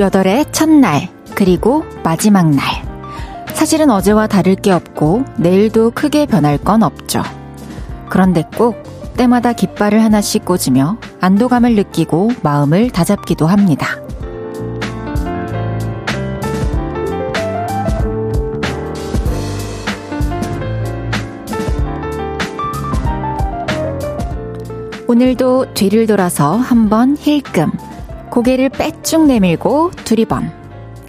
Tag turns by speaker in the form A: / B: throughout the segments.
A: 몇 월의 첫날, 그리고 마지막 날. 사실은 어제와 다를 게 없고, 내일도 크게 변할 건 없죠. 그런데 꼭 때마다 깃발을 하나씩 꽂으며 안도감을 느끼고 마음을 다잡기도 합니다. 오늘도 뒤를 돌아서 한번 힐끔, 고개를 빼쭉 내밀고 두리번.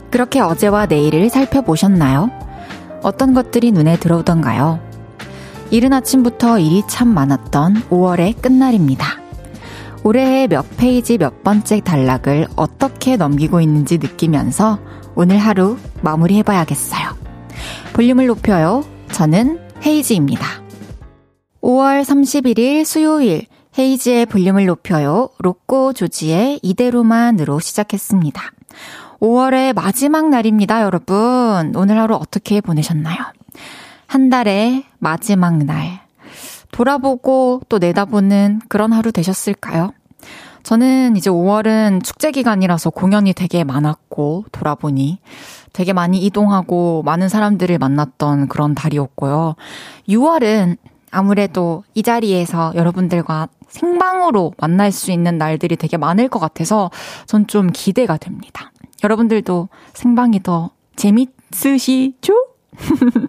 A: 그렇게 어제와 내일을 살펴보셨나요? 어떤 것들이 눈에 들어오던가요? 이른 아침부터 일이 참 많았던 5월의 끝날입니다. 올해의 몇 페이지 몇 번째 단락을 어떻게 넘기고 있는지 느끼면서 오늘 하루 마무리해봐야겠어요. 볼륨을 높여요. 저는 헤이즈입니다. 5월 31일 수요일 헤이즈의 볼륨을 높여요. 로꼬 조지의 이대로만으로 시작했습니다. 5월의 마지막 날입니다, 여러분. 오늘 하루 어떻게 보내셨나요? 한 달의 마지막 날. 돌아보고 또 내다보는 그런 하루 되셨을까요? 저는 이제 5월은 축제 기간이라서 공연이 되게 많았고, 돌아보니 되게 많이 이동하고 많은 사람들을 만났던 그런 달이었고요. 6월은 아무래도 이 자리에서 여러분들과 생방으로 만날 수 있는 날들이 되게 많을 것 같아서 전 좀 기대가 됩니다. 여러분들도 생방이 더 재밌으시죠?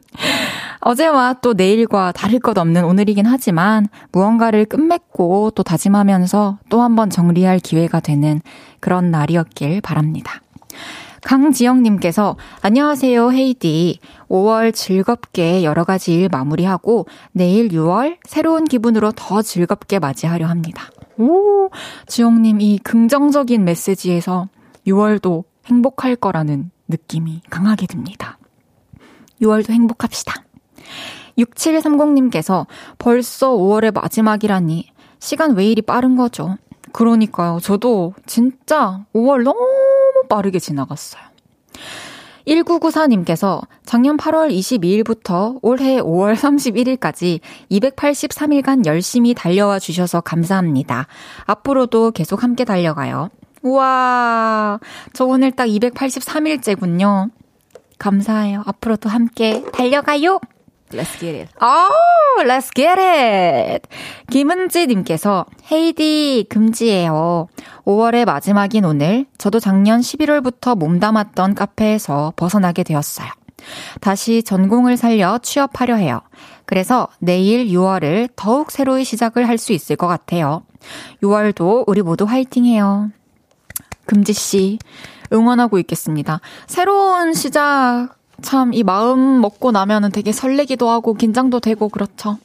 A: 어제와 또 내일과 다를 것 없는 오늘이긴 하지만 무언가를 끝맺고 또 다짐하면서 또 한 번 정리할 기회가 되는 그런 날이었길 바랍니다. 강지영님께서 안녕하세요 헤이디 5월 즐겁게 여러 가지 일 마무리하고 내일 6월 새로운 기분으로 더 즐겁게 맞이하려 합니다. 오 지영님 이 긍정적인 메시지에서 6월도 행복할 거라는 느낌이 강하게 듭니다. 6월도 행복합시다. 6730님께서 벌써 5월의 마지막이라니 시간 왜 이리 빠른 거죠? 그러니까요. 저도 진짜 5월 너무 빠르게 지나갔어요. 1994님께서 작년 8월 22일부터 올해 5월 31일까지 283일간 열심히 달려와 주셔서 감사합니다. 앞으로도 계속 함께 달려가요. 우와, 저 오늘 딱 283일째군요. 감사해요. 앞으로도 함께 달려가요! Let's get it. Oh, let's get it. 김은지님께서 헤이디 금지예요. 5월의 마지막인 오늘 저도 작년 11월부터 몸담았던 카페에서 벗어나게 되었어요. 다시 전공을 살려 취업하려 해요. 그래서 내일 6월을 더욱 새로이 시작을 할 수 있을 것 같아요. 6월도 우리 모두 화이팅해요. 금지씨, 응원하고 있겠습니다. 새로운 시작 참 이 마음 먹고 나면은 되게 설레기도 하고 긴장도 되고 그렇죠.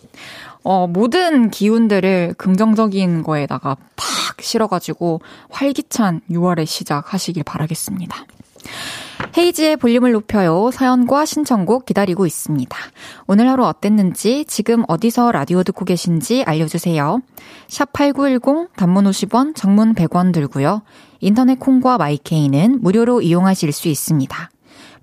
A: 어, 모든 기운들을 긍정적인 거에다가 팍 실어가지고 활기찬 6월의 시작 하시길 바라겠습니다. 헤이지의 볼륨을 높여요. 사연과 신청곡 기다리고 있습니다. 오늘 하루 어땠는지, 지금 어디서 라디오 듣고 계신지 알려주세요. 샵8910, 단문 50원, 장문 100원 들고요. 인터넷 콩과 마이케이는 무료로 이용하실 수 있습니다.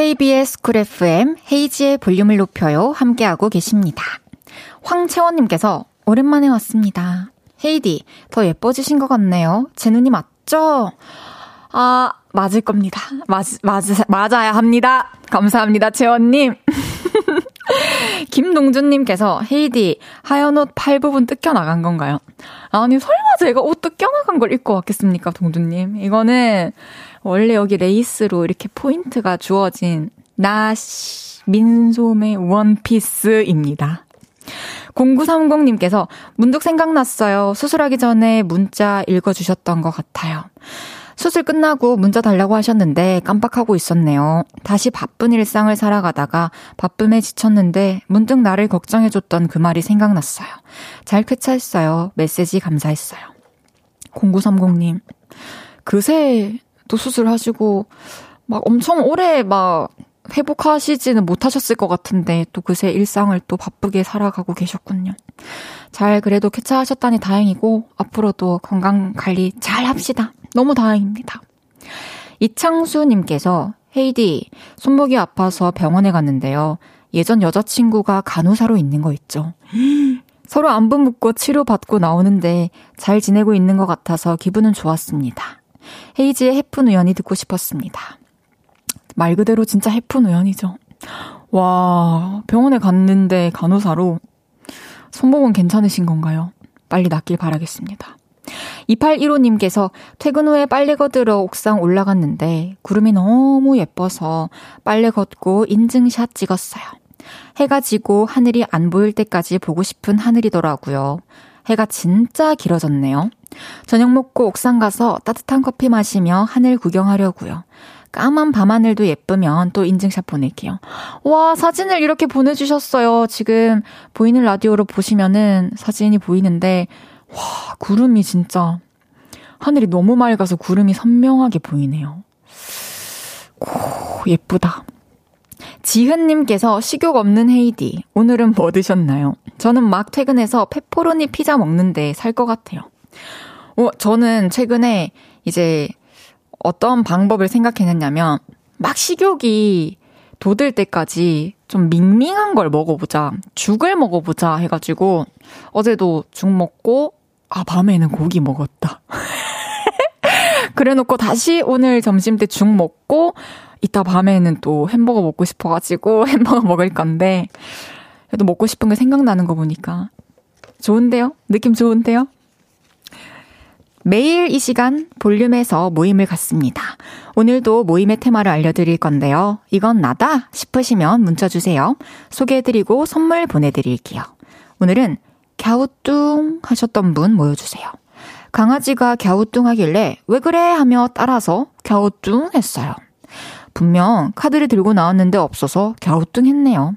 A: KBS 쿨 FM 헤이지의 볼륨을 높여요 함께하고 계십니다. 황채원님께서 오랜만에 왔습니다. 헤이디 더 예뻐지신 것 같네요. 제 눈이 맞죠? 아 맞을 겁니다. 맞, 맞, 맞아야 합니다. 감사합니다 채원님. 김동준님께서 헤이디 하얀 옷 팔 부분 뜯겨 나간 건가요? 아니 설마 제가 옷 뜯겨 나간 걸 입고 왔겠습니까 동준님? 이거는 원래 여기 레이스로 이렇게 포인트가 주어진 나시 민소매 원피스입니다. 0930님께서 문득 생각났어요. 수술하기 전에 문자 읽어주셨던 것 같아요. 수술 끝나고 문자 달라고 하셨는데 깜빡하고 있었네요. 다시 바쁜 일상을 살아가다가 바쁨에 지쳤는데 문득 나를 걱정해줬던 그 말이 생각났어요. 잘 쾌차했어요. 메시지 감사했어요. 0930님. 그새 또 수술하시고, 막 엄청 오래 막 회복하시지는 못하셨을 것 같은데, 또 그새 일상을 또 바쁘게 살아가고 계셨군요. 잘 그래도 쾌차하셨다니 다행이고, 앞으로도 건강 관리 잘 합시다. 너무 다행입니다. 이창수님께서, 헤이디, 손목이 아파서 병원에 갔는데요. 예전 여자친구가 간호사로 있는 거 있죠. 서로 안부 묻고 치료받고 나오는데 잘 지내고 있는 것 같아서 기분은 좋았습니다. 헤이지의 해픈 우연이 듣고 싶었습니다. 말 그대로 진짜 해픈 우연이죠. 와, 병원에 갔는데 간호사로 손목은 괜찮으신 건가요? 빨리 낫길 바라겠습니다. 2815님께서 퇴근 후에 빨래 걷으러 옥상 올라갔는데 구름이 너무 예뻐서 빨래 걷고 인증샷 찍었어요. 해가 지고 하늘이 안 보일 때까지 보고 싶은 하늘이더라고요. 해가 진짜 길어졌네요. 저녁 먹고 옥상 가서 따뜻한 커피 마시며 하늘 구경하려고요. 까만 밤하늘도 예쁘면 또 인증샷 보낼게요. 와, 사진을 이렇게 보내주셨어요. 지금 보이는 라디오로 보시면은 사진이 보이는데, 와, 구름이 진짜, 하늘이 너무 맑아서 구름이 선명하게 보이네요. 오, 예쁘다. 지은님께서 식욕 없는 헤이디, 오늘은 뭐 드셨나요? 저는 막 퇴근해서 페퍼로니 피자 먹는데 살 것 같아요. 어, 저는 최근에 이제 어떤 방법을 생각해냈냐면, 막 식욕이 돋을 때까지 좀 밍밍한 걸 먹어보자. 죽을 먹어보자 해가지고, 어제도 죽 먹고, 아, 밤에는 고기 먹었다. 그래 놓고 다시 오늘 점심 때 죽 먹고, 이따 밤에는 또 햄버거 먹고 싶어가지고 햄버거 먹을 건데, 그래도 먹고 싶은 게 생각나는 거 보니까 좋은데요? 느낌 좋은데요? 매일 이 시간 볼륨에서 모임을 갖습니다. 오늘도 모임의 테마를 알려드릴 건데요. 이건 나다 싶으시면 문자 주세요. 소개해드리고 선물 보내드릴게요. 오늘은 갸우뚱 하셨던 분 모여주세요. 강아지가 갸우뚱 하길래 왜 그래 하며 따라서 갸우뚱 했어요. 분명 카드를 들고 나왔는데 없어서 갸우뚱했네요.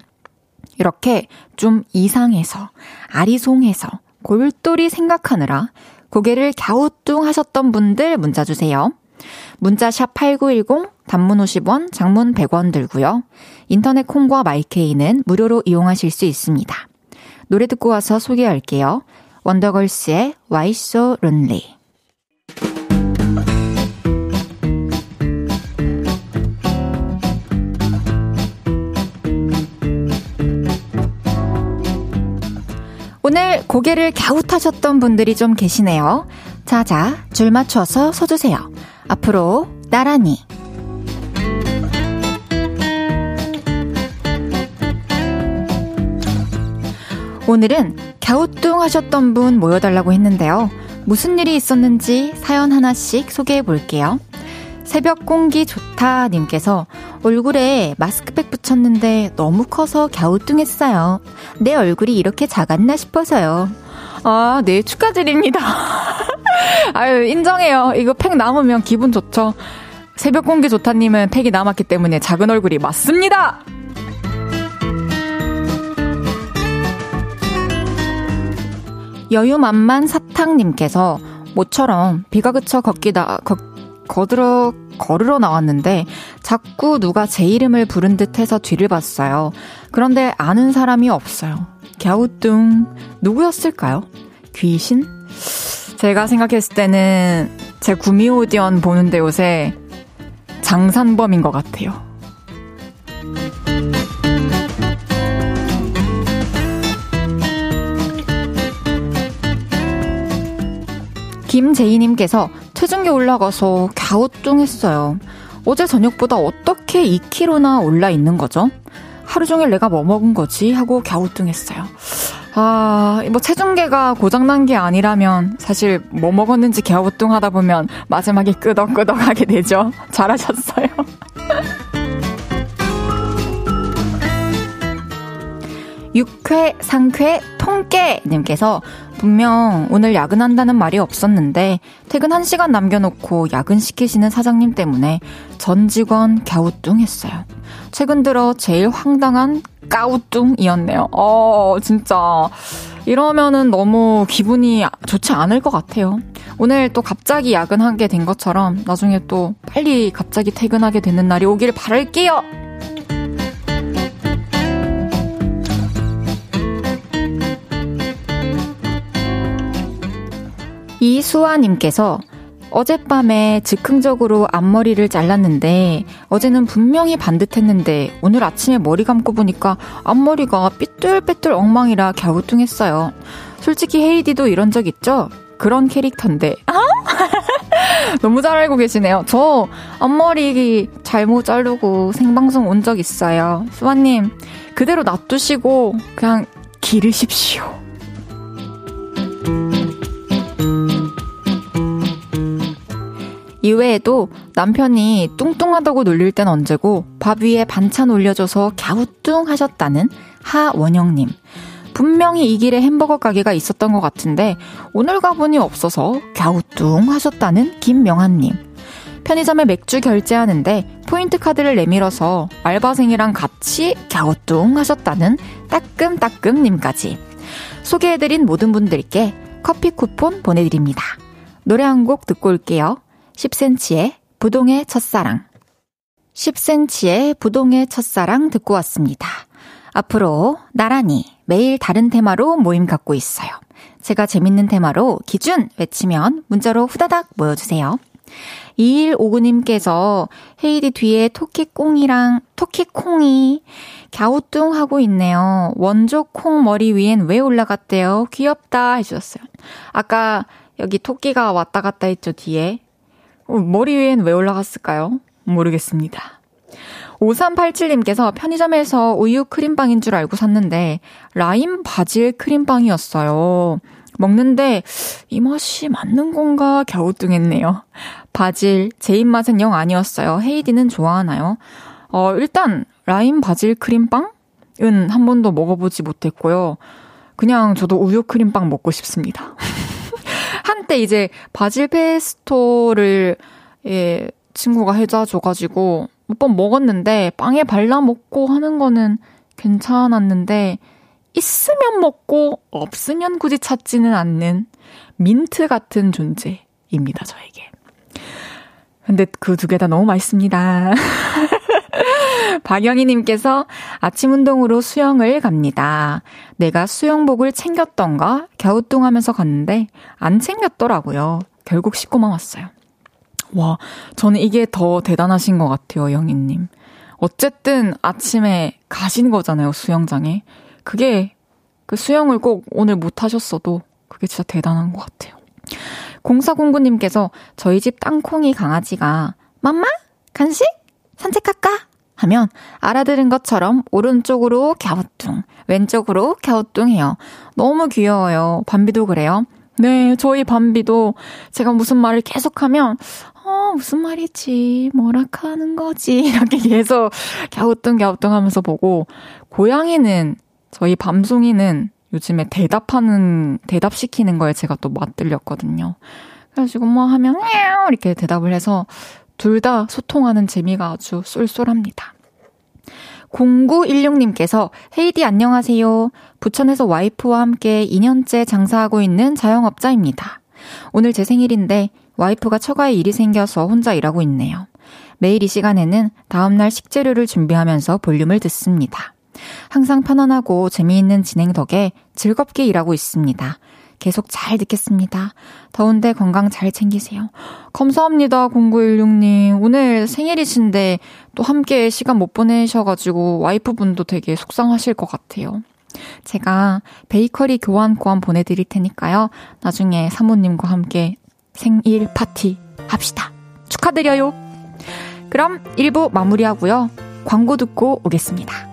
A: 이렇게 좀 이상해서, 아리송해서, 골똘히 생각하느라 고개를 갸우뚱 하셨던 분들 문자 주세요. 문자 샵 8910, 단문 50원, 장문 100원 들고요. 인터넷 콩과 마이케이는 무료로 이용하실 수 있습니다. 노래 듣고 와서 소개할게요. 원더걸스의 Why So Lonely. 오늘 고개를 갸웃하셨던 분들이 좀 계시네요. 자자, 줄 맞춰서 서주세요. 앞으로 나란히. 오늘은 갸우뚱 하셨던 분 모여달라고 했는데요. 무슨 일이 있었는지 사연 하나씩 소개해 볼게요. 새벽 공기 좋다 님께서 얼굴에 마스크팩 붙였는데 너무 커서 갸우뚱했어요. 내 얼굴이 이렇게 작았나 싶어서요. 아, 네, 축하드립니다. 아유, 인정해요. 이거 팩 남으면 기분 좋죠. 새벽 공기 좋다님은 팩이 남았기 때문에 작은 얼굴이 맞습니다! 여유만만 사탕님께서 모처럼 비가 그쳐 걷기다, 걷, 거들어, 걸으러 나왔는데 자꾸 누가 제 이름을 부른 듯 해서 뒤를 봤어요. 그런데 아는 사람이 없어요. 갸우뚱. 누구였을까요? 귀신? 제가 생각했을 때는 제 구미호디언 보는데 요새 장산범인 것 같아요. 김재희님께서 체중계 올라가서 갸우뚱했어요. 어제 저녁보다 어떻게 2kg나 올라 있는 거죠? 하루 종일 내가 뭐 먹은 거지? 하고 갸우뚱했어요. 아, 뭐 체중계가 고장난 게 아니라면 사실 뭐 먹었는지 갸우뚱하다 보면 마지막에 끄덕끄덕하게 되죠. 잘하셨어요. 육회, 상쾌, 통깨님께서 분명 오늘 야근한다는 말이 없었는데 퇴근 1시간 남겨놓고 야근시키시는 사장님 때문에 전 직원 갸우뚱했어요. 최근 들어 제일 황당한 까우뚱이었네요. 어, 진짜. 이러면은 너무 기분이 좋지 않을 것 같아요. 오늘 또 갑자기 야근하게 된 것처럼 나중에 또 빨리 갑자기 퇴근하게 되는 날이 오길 바랄게요! 이수아님께서 어젯밤에 즉흥적으로 앞머리를 잘랐는데 어제는 분명히 반듯했는데 오늘 아침에 머리 감고 보니까 앞머리가 삐뚤빼뚤 엉망이라 갸우뚱했어요. 솔직히 헤이디도 이런 적 있죠? 그런 캐릭터인데. 아? 너무 잘 알고 계시네요. 저 앞머리 잘못 자르고 생방송 온 적 있어요. 수아님, 그대로 놔두시고 그냥 기르십시오. 이외에도 남편이 뚱뚱하다고 놀릴 땐 언제고 밥 위에 반찬 올려줘서 갸우뚱 하셨다는 하원영님. 분명히 이 길에 햄버거 가게가 있었던 것 같은데 오늘 가보니 없어서 갸우뚱 하셨다는 김명한님. 편의점에 맥주 결제하는데 포인트 카드를 내밀어서 알바생이랑 같이 갸우뚱 하셨다는 따끔따끔님까지 소개해드린 모든 분들께 커피 쿠폰 보내드립니다. 노래 한 곡 듣고 올게요. 10cm의 부동의 첫사랑. 10cm의 부동의 첫사랑 듣고 왔습니다. 앞으로 나란히 매일 다른 테마로 모임 갖고 있어요. 제가 재밌는 테마로 기준 외치면 문자로 후다닥 모여주세요. 2159님께서 헤이디 뒤에 토끼콩이랑 토끼콩이 갸우뚱 하고 있네요. 원조 콩 머리 위엔 왜 올라갔대요? 귀엽다 해주셨어요. 아까 여기 토끼가 왔다 갔다 했죠, 뒤에. 어, 머리 위엔 왜 올라갔을까요? 모르겠습니다. 5387님께서 편의점에서 우유 크림빵인 줄 알고 샀는데 라임 바질 크림빵이었어요. 먹는데 이 맛이 맞는 건가 갸우뚱했네요. 바질 제 입맛은 영 아니었어요. 헤이디는 좋아하나요? 어 일단 라임 바질 크림빵은 한 번도 먹어보지 못했고요. 그냥 저도 우유 크림빵 먹고 싶습니다. 한때 이제 바질 페스토를 예, 친구가 해다 줘가지고 몇 번 먹었는데 빵에 발라 먹고 하는 거는 괜찮았는데 있으면 먹고 없으면 굳이 찾지는 않는 민트 같은 존재입니다, 저에게. 근데 그 두 개 다 너무 맛있습니다. 박영희님께서 아침 운동으로 수영을 갑니다. 내가 수영복을 챙겼던가 갸우뚱 하면서 갔는데 안 챙겼더라고요. 결국 씻고만 왔어요. 와, 저는 이게 더 대단하신 것 같아요, 영희님. 어쨌든 아침에 가신 거잖아요, 수영장에. 그게 그 수영을 꼭 오늘 못 하셨어도 그게 진짜 대단한 것 같아요. 0409님께서 저희 집 땅콩이 강아지가 맘마? 간식? 산책할까? 하면 알아들은 것처럼 오른쪽으로 갸우뚱, 왼쪽으로 갸우뚱 해요. 너무 귀여워요. 밤비도 그래요. 네, 저희 밤비도 제가 무슨 말을 계속하면 어, 무슨 말이지? 뭐라 하는 거지? 이렇게 계속 갸우뚱 갸우뚱 하면서 보고 고양이는 저희 밤송이는 요즘에 대답하는 대답시키는 거에 제가 또 맞들렸거든요. 그래가지고 뭐 하면 이렇게 대답을 해서 둘 다 소통하는 재미가 아주 쏠쏠합니다. 0916님께서 헤이디 안녕하세요. 부천에서 와이프와 함께 2년째 장사하고 있는 자영업자입니다. 오늘 제 생일인데 와이프가 처가에 일이 생겨서 혼자 일하고 있네요. 매일 이 시간에는 다음날 식재료를 준비하면서 볼륨을 듣습니다. 항상 편안하고 재미있는 진행 덕에 즐겁게 일하고 있습니다. 계속 잘 듣겠습니다. 더운데 건강 잘 챙기세요. 감사합니다, 0916님. 오늘 생일이신데 또 함께 시간 못 보내셔가지고 와이프분도 되게 속상하실 것 같아요. 제가 베이커리 교환권 보내드릴 테니까요. 나중에 사모님과 함께 생일 파티 합시다. 축하드려요. 그럼 1부 마무리하고요. 광고 듣고 오겠습니다.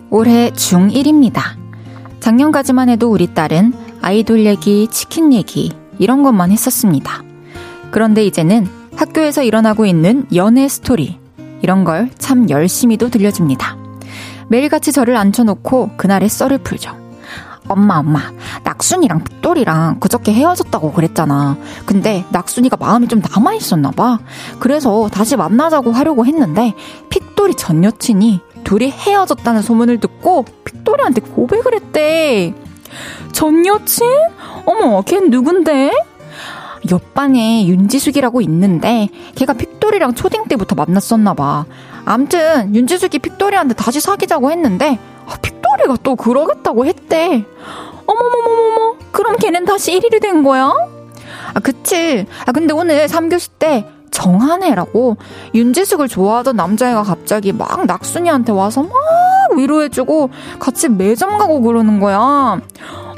A: 올해 중1입니다. 작년까지만 해도 우리 딸은 아이돌 얘기, 치킨 얘기, 이런 것만 했었습니다. 그런데 이제는 학교에서 일어나고 있는 연애 스토리, 이런 걸 참 열심히도 들려줍니다. 매일같이 저를 앉혀놓고 그날의 썰을 풀죠. 엄마, 엄마, 낙순이랑 빅돌이랑 그저께 헤어졌다고 그랬잖아. 근데 낙순이가 마음이 좀 남아있었나봐. 그래서 다시 만나자고 하려고 했는데, 픽돌이 전 여친이 둘이 헤어졌다는 소문을 듣고 픽돌이한테 고백을 했대. 전 여친? 어머, 걘 누군데? 옆방에 윤지숙이라고 있는데 걔가 픽돌이랑 초딩 때부터 만났었나 봐. 암튼 윤지숙이 픽돌이한테 다시 사귀자고 했는데 아, 픽돌이가 또 그러겠다고 했대. 어머머머머머 그럼 걔는 다시 1일이 된 거야? 아 그치. 아 근데 오늘 3교시 때 정한애라고 윤지숙을 좋아하던 남자애가 갑자기 막 낙순이한테 와서 막 위로해주고 같이 매점 가고 그러는 거야.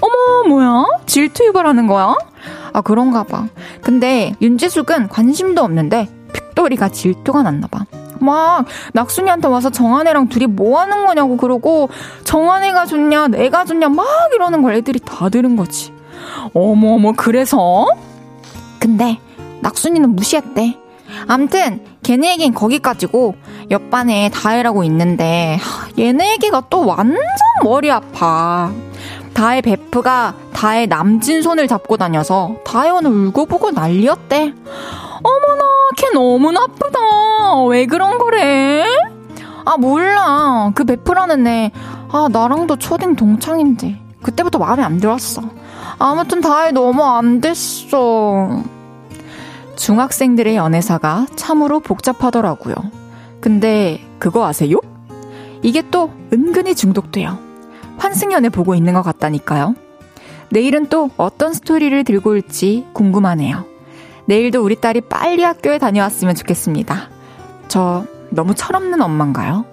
A: 어머, 뭐야? 질투 유발하는 거야? 아, 그런가 봐. 근데 윤지숙은 관심도 없는데 빅돌이가 질투가 났나 봐. 막 낙순이한테 와서 정한애랑 둘이 뭐 하는 거냐고 그러고 정한애가 좋냐 내가 좋냐 막 이러는 걸 애들이 다 들은 거지. 어머 어머 그래서 근데 낙순이는 무시했대. 암튼 걔네 얘긴 거기까지고 옆반에 다혜라고 있는데 얘네 얘기가 또 완전 머리 아파. 다혜 베프가 다혜 남진 손을 잡고 다녀서 다혜 오늘 울고보고 난리였대. 어머나 걔 너무 나쁘다. 왜 그런 거래? 아 몰라. 그 베프라는 애. 아 나랑도 초딩 동창인데 그때부터 마음에 안 들었어. 아무튼 다혜 너무 안 됐어. 중학생들의 연애사가 참으로 복잡하더라고요. 근데 그거 아세요? 이게 또 은근히 중독돼요. 환승연애 보고 있는 것 같다니까요. 내일은 또 어떤 스토리를 들고 올지 궁금하네요. 내일도 우리 딸이 빨리 학교에 다녀왔으면 좋겠습니다. 저 너무 철없는 엄마인가요?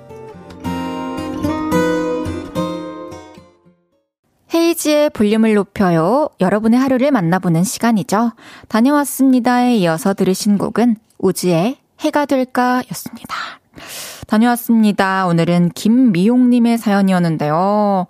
A: 헤이지의 볼륨을 높여요. 여러분의 하루를 만나보는 시간이죠. 다녀왔습니다에 이어서 들으신 곡은 우지의 해가 될까 였습니다. 다녀왔습니다. 오늘은 김미용님의 사연이었는데요.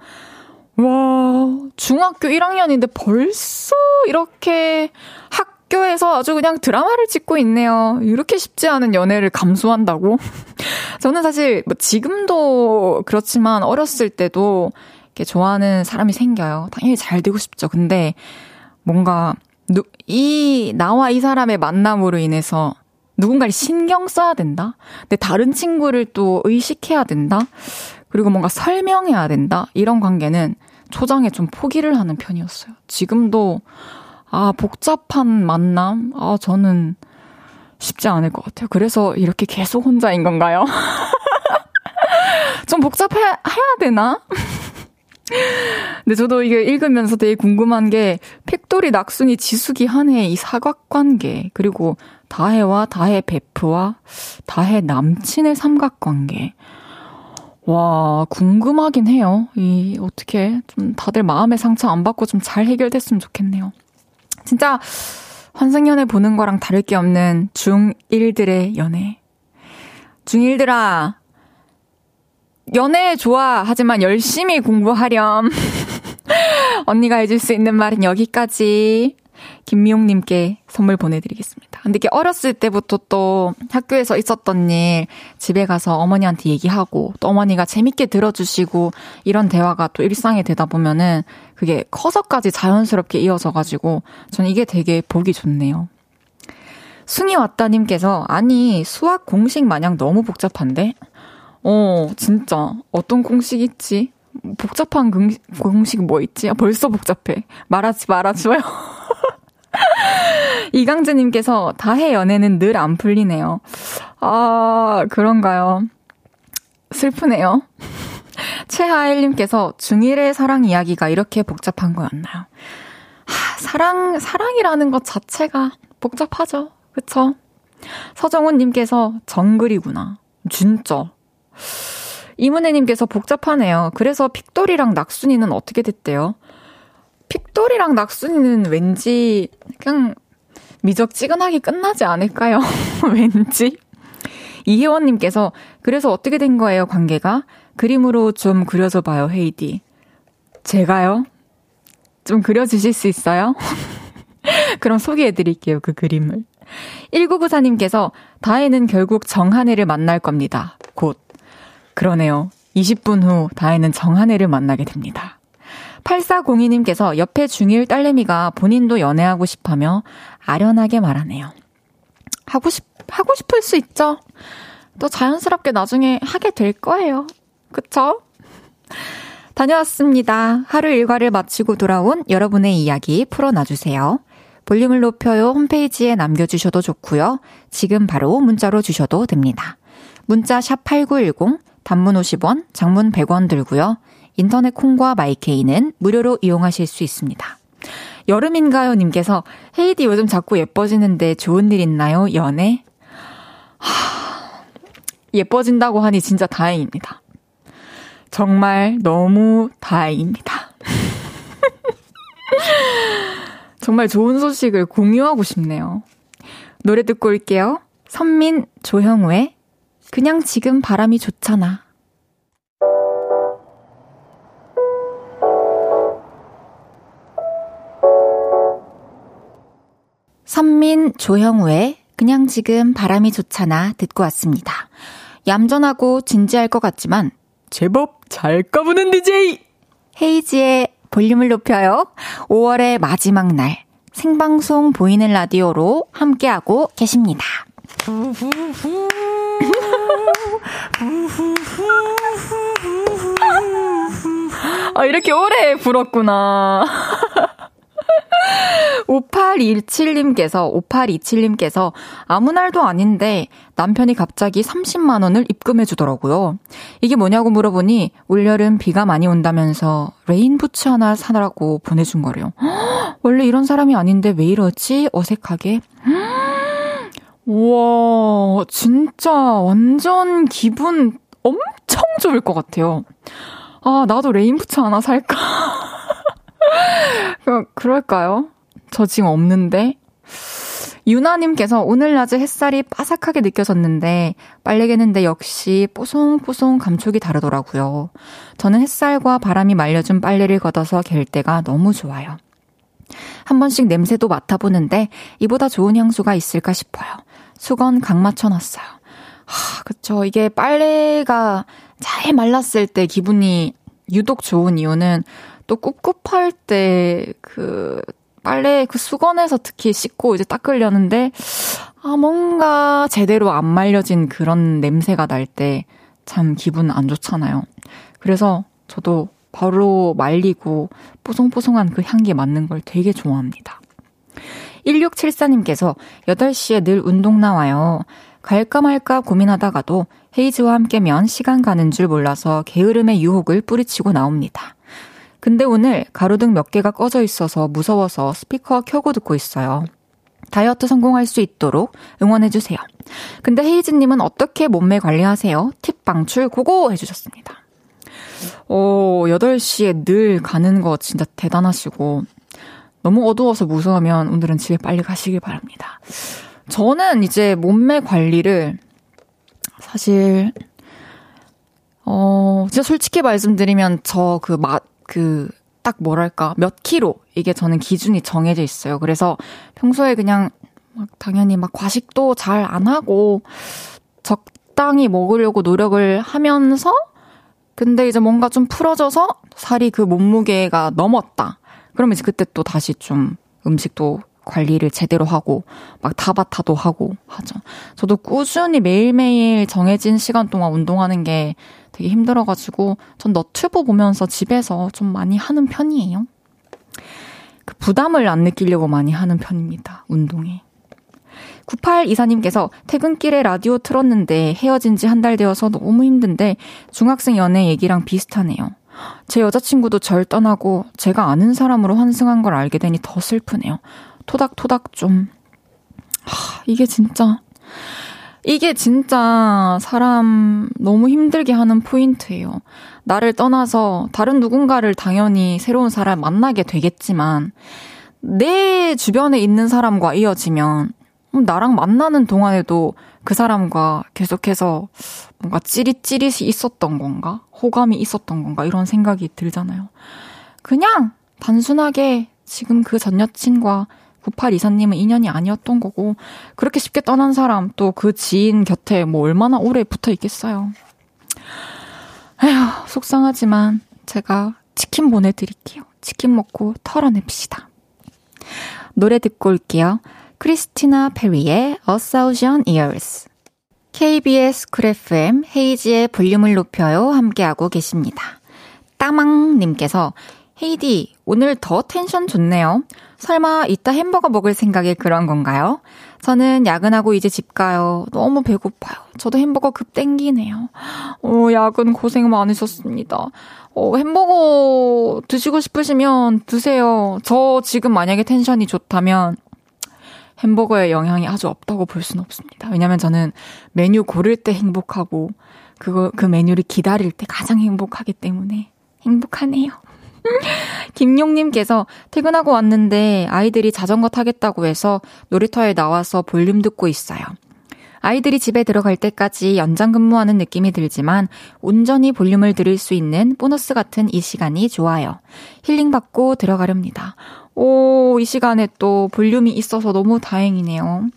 A: 와, 중학교 1학년인데 벌써 이렇게 학교에서 아주 그냥 드라마를 찍고 있네요. 이렇게 쉽지 않은 연애를 감수한다고? 저는 사실 뭐 지금도 그렇지만 어렸을 때도 좋아하는 사람이 생겨요. 당연히 잘 되고 싶죠. 근데 뭔가 누, 이 나와 이 사람의 만남으로 인해서 누군가를 신경 써야 된다. 근데 다른 친구를 또 의식해야 된다. 그리고 뭔가 설명해야 된다. 이런 관계는 초장에 좀 포기를 하는 편이었어요. 지금도 아 복잡한 만남 아 저는 쉽지 않을 것 같아요. 그래서 이렇게 계속 혼자인 건가요? 좀 복잡해야 되나? 근데 저도 이게 읽으면서 되게 궁금한 게 팩토리 낙순이 지숙이 한해의 이 사각관계 그리고 다혜와 다혜 베프와 다혜 남친의 삼각관계 와 궁금하긴 해요. 이 어떻게 좀 다들 마음의 상처 안 받고 좀 잘 해결됐으면 좋겠네요. 진짜 환승연애 보는 거랑 다를 게 없는 중1들의 연애. 중1들아, 연애 좋아. 하지만 열심히 공부하렴. 언니가 해줄 수 있는 말은 여기까지. 김미용님께 선물 보내드리겠습니다. 근데 이게 어렸을 때부터 또 학교에서 있었던 일 집에 가서 어머니한테 얘기하고 또 어머니가 재밌게 들어주시고 이런 대화가 또 일상이 되다 보면은 그게 커서까지 자연스럽게 이어져가지고 저는 이게 되게 보기 좋네요. 숭이 왔다님께서 아니 수학 공식 마냥 너무 복잡한데 어, 진짜. 어떤 공식 있지? 복잡한 공식, 공식 뭐 있지? 아, 벌써 복잡해. 말하지 말아줘요. 이강재님께서 다해 연애는 늘 안 풀리네요. 아, 그런가요? 슬프네요. 최하일님께서 중1의 사랑 이야기가 이렇게 복잡한 거였나요? 하, 사랑, 사랑이라는 것 자체가 복잡하죠. 그쵸? 서정훈님께서 정글이구나. 진짜. 이문혜님께서 복잡하네요. 그래서 픽돌이랑 낙순이는 어떻게 됐대요? 픽돌이랑 낙순이는 왠지 그냥 미적지근하게 끝나지 않을까요? 왠지. 이혜원님께서 그래서 어떻게 된 거예요, 관계가? 그림으로 좀 그려줘 봐요, 헤이디. 제가요? 좀 그려주실 수 있어요? 그럼 소개해 드릴게요, 그 그림을. 1994님께서 다혜는 결국 정한혜를 만날 겁니다. 곧. 그러네요. 20분 후 다혜는 정한혜를 만나게 됩니다. 8402님께서 옆에 중1 딸내미가 본인도 연애하고 싶다며 아련하게 말하네요. 하고 싶, 하고 싶을 수 있죠? 또 자연스럽게 나중에 하게 될 거예요. 그쵸? 다녀왔습니다. 하루 일과를 마치고 돌아온 여러분의 이야기 풀어놔주세요. 볼륨을 높여요 홈페이지에 남겨주셔도 좋고요. 지금 바로 문자로 주셔도 됩니다. 문자 샵 8910, 단문 50원, 장문 100원 들고요. 인터넷 콩과 마이케이는 무료로 이용하실 수 있습니다. 여름인가요? 님께서 헤이디 요즘 자꾸 예뻐지는데 좋은 일 있나요? 연애? 하, 예뻐진다고 하니 진짜 다행입니다. 정말 너무 다행입니다. 정말 좋은 소식을 공유하고 싶네요. 노래 듣고 올게요. 선민, 조형우의 그냥 지금 바람이 좋잖아. 선민, 조형우의 그냥 지금 바람이 좋잖아 듣고 왔습니다. 얌전하고 진지할 것 같지만 제법 잘 까부는 DJ! 헤이지의 볼륨을 높여요. 5월의 마지막 날 생방송 보이는 라디오로 함께하고 계십니다. 아, 이렇게 오래 불었구나. 5817님께서, 5827님께서 아무 날도 아닌데 남편이 갑자기 30만원을 입금해 주더라고요. 이게 뭐냐고 물어보니 올여름 비가 많이 온다면서 레인부츠 하나 사라고 보내준 거래요. 원래 이런 사람이 아닌데 왜 이러지? 어색하게. 우와, 진짜 완전 기분 엄청 좋을 것 같아요. 아, 나도 레인부츠 하나 살까? 그럴까요? 저 지금 없는데. 유나님께서 오늘 낮에 햇살이 바삭하게 느껴졌는데 빨래 개는데 역시 뽀송뽀송 감촉이 다르더라고요. 저는 햇살과 바람이 말려준 빨래를 걷어서 갤 때가 너무 좋아요. 한 번씩 냄새도 맡아보는데 이보다 좋은 향수가 있을까 싶어요. 수건 각 맞춰놨어요. 하, 그쵸. 이게 빨래가 잘 말랐을 때 기분이 유독 좋은 이유는 또 꿉꿉할 때 그 빨래 그 수건에서 특히 씻고 이제 닦으려는데 아 뭔가 제대로 안 말려진 그런 냄새가 날 때 참 기분 안 좋잖아요. 그래서 저도 바로 말리고 뽀송뽀송한 그 향기 맡는 걸 되게 좋아합니다. 1674님께서 8시에 늘 운동 나와요. 갈까 말까 고민하다가도 헤이즈와 함께면 시간 가는 줄 몰라서 게으름의 유혹을 뿌리치고 나옵니다. 근데 오늘 가로등 몇 개가 꺼져 있어서 무서워서 스피커 켜고 듣고 있어요. 다이어트 성공할 수 있도록 응원해주세요. 근데 헤이즈님은 어떻게 몸매 관리하세요? 팁 방출 고고 해주셨습니다. 어, 8시에 늘 가는 거 진짜 대단하시고, 너무 어두워서 무서우면 오늘은 집에 빨리 가시길 바랍니다. 저는 이제 몸매 관리를 사실, 어, 진짜 솔직히 말씀드리면 저 그 맛, 그, 딱 뭐랄까, 몇 킬로, 이게 저는 기준이 정해져 있어요. 그래서 평소에 그냥 막 당연히 막 과식도 잘 안 하고 적당히 먹으려고 노력을 하면서 근데 이제 뭔가 좀 풀어져서 살이 그 몸무게가 넘었다. 그러면 이제 그때 또 다시 좀 음식도 관리를 제대로 하고 막 타바타도 하고 하죠. 저도 꾸준히 매일매일 정해진 시간 동안 운동하는 게 되게 힘들어가지고 전 너튜브 보면서 집에서 좀 많이 하는 편이에요. 그 부담을 안 느끼려고 많이 하는 편입니다. 운동에. 9824님께서 퇴근길에 라디오 틀었는데 헤어진 지 한 달 되어서 너무 힘든데 중학생 연애 얘기랑 비슷하네요. 제 여자친구도 절 떠나고 제가 아는 사람으로 환승한 걸 알게 되니 더 슬프네요. 토닥토닥 좀. 하, 이게 진짜, 이게 진짜 사람 너무 힘들게 하는 포인트예요. 나를 떠나서 다른 누군가를 당연히 새로운 사람 만나게 되겠지만, 내 주변에 있는 사람과 이어지면, 나랑 만나는 동안에도 그 사람과 계속해서 뭔가 찌릿찌릿이 있었던 건가? 호감이 있었던 건가? 이런 생각이 들잖아요. 그냥 단순하게 지금 그 전 여친과 9824님은 인연이 아니었던 거고, 그렇게 쉽게 떠난 사람, 또 그 지인 곁에 뭐 얼마나 오래 붙어 있겠어요. 에휴, 속상하지만 제가 치킨 보내드릴게요. 치킨 먹고 털어냅시다. 노래 듣고 올게요. 크리스티나 페리의 A Thousand Years. KBS 쿨 FM 헤이즈의 볼륨을 높여요 함께하고 계십니다. 따망님께서 헤이디 오늘 더 텐션 좋네요. 설마 이따 햄버거 먹을 생각에 그런 건가요? 저는 야근하고 이제 집 가요. 너무 배고파요. 저도 햄버거 급 땡기네요. 어, 야근 고생 많으셨습니다. 어, 햄버거 드시고 싶으시면 드세요. 저 지금 만약에 텐션이 좋다면 햄버거의 영향이 아주 없다고 볼 수는 없습니다. 왜냐면 저는 메뉴 고를 때 행복하고 그거 그 메뉴를 기다릴 때 가장 행복하기 때문에 행복하네요. 김용님께서 퇴근하고 왔는데 아이들이 자전거 타겠다고 해서 놀이터에 나와서 볼륨 듣고 있어요. 아이들이 집에 들어갈 때까지 연장 근무하는 느낌이 들지만 온전히 볼륨을 들을 수 있는 보너스 같은 이 시간이 좋아요. 힐링받고 들어가렵니다. 오, 이 시간에 또 볼륨이 있어서 너무 다행이네요.